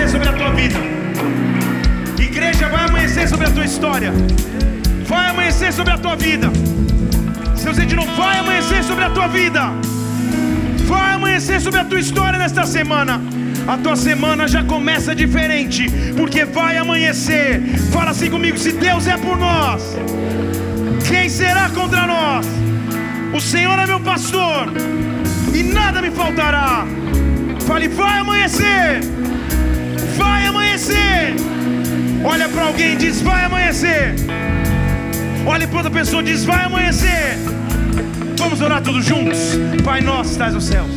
amanhecer sobre a tua vida. Igreja, vai amanhecer sobre a tua história. Vai amanhecer sobre a tua vida. Se de novo, vai amanhecer sobre a tua vida. Vai amanhecer sobre a tua história nesta semana. A tua semana já começa diferente, porque vai amanhecer. Fala assim comigo: se Deus é por nós, quem será contra nós? O Senhor é meu pastor, e nada me faltará. Fale, vai amanhecer, vai amanhecer. Olha para alguém e diz: vai amanhecer. Olha para outra pessoa e diz: vai amanhecer. Vamos orar todos juntos. Pai nosso, estás nos céus,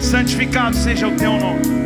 santificado seja o teu nome.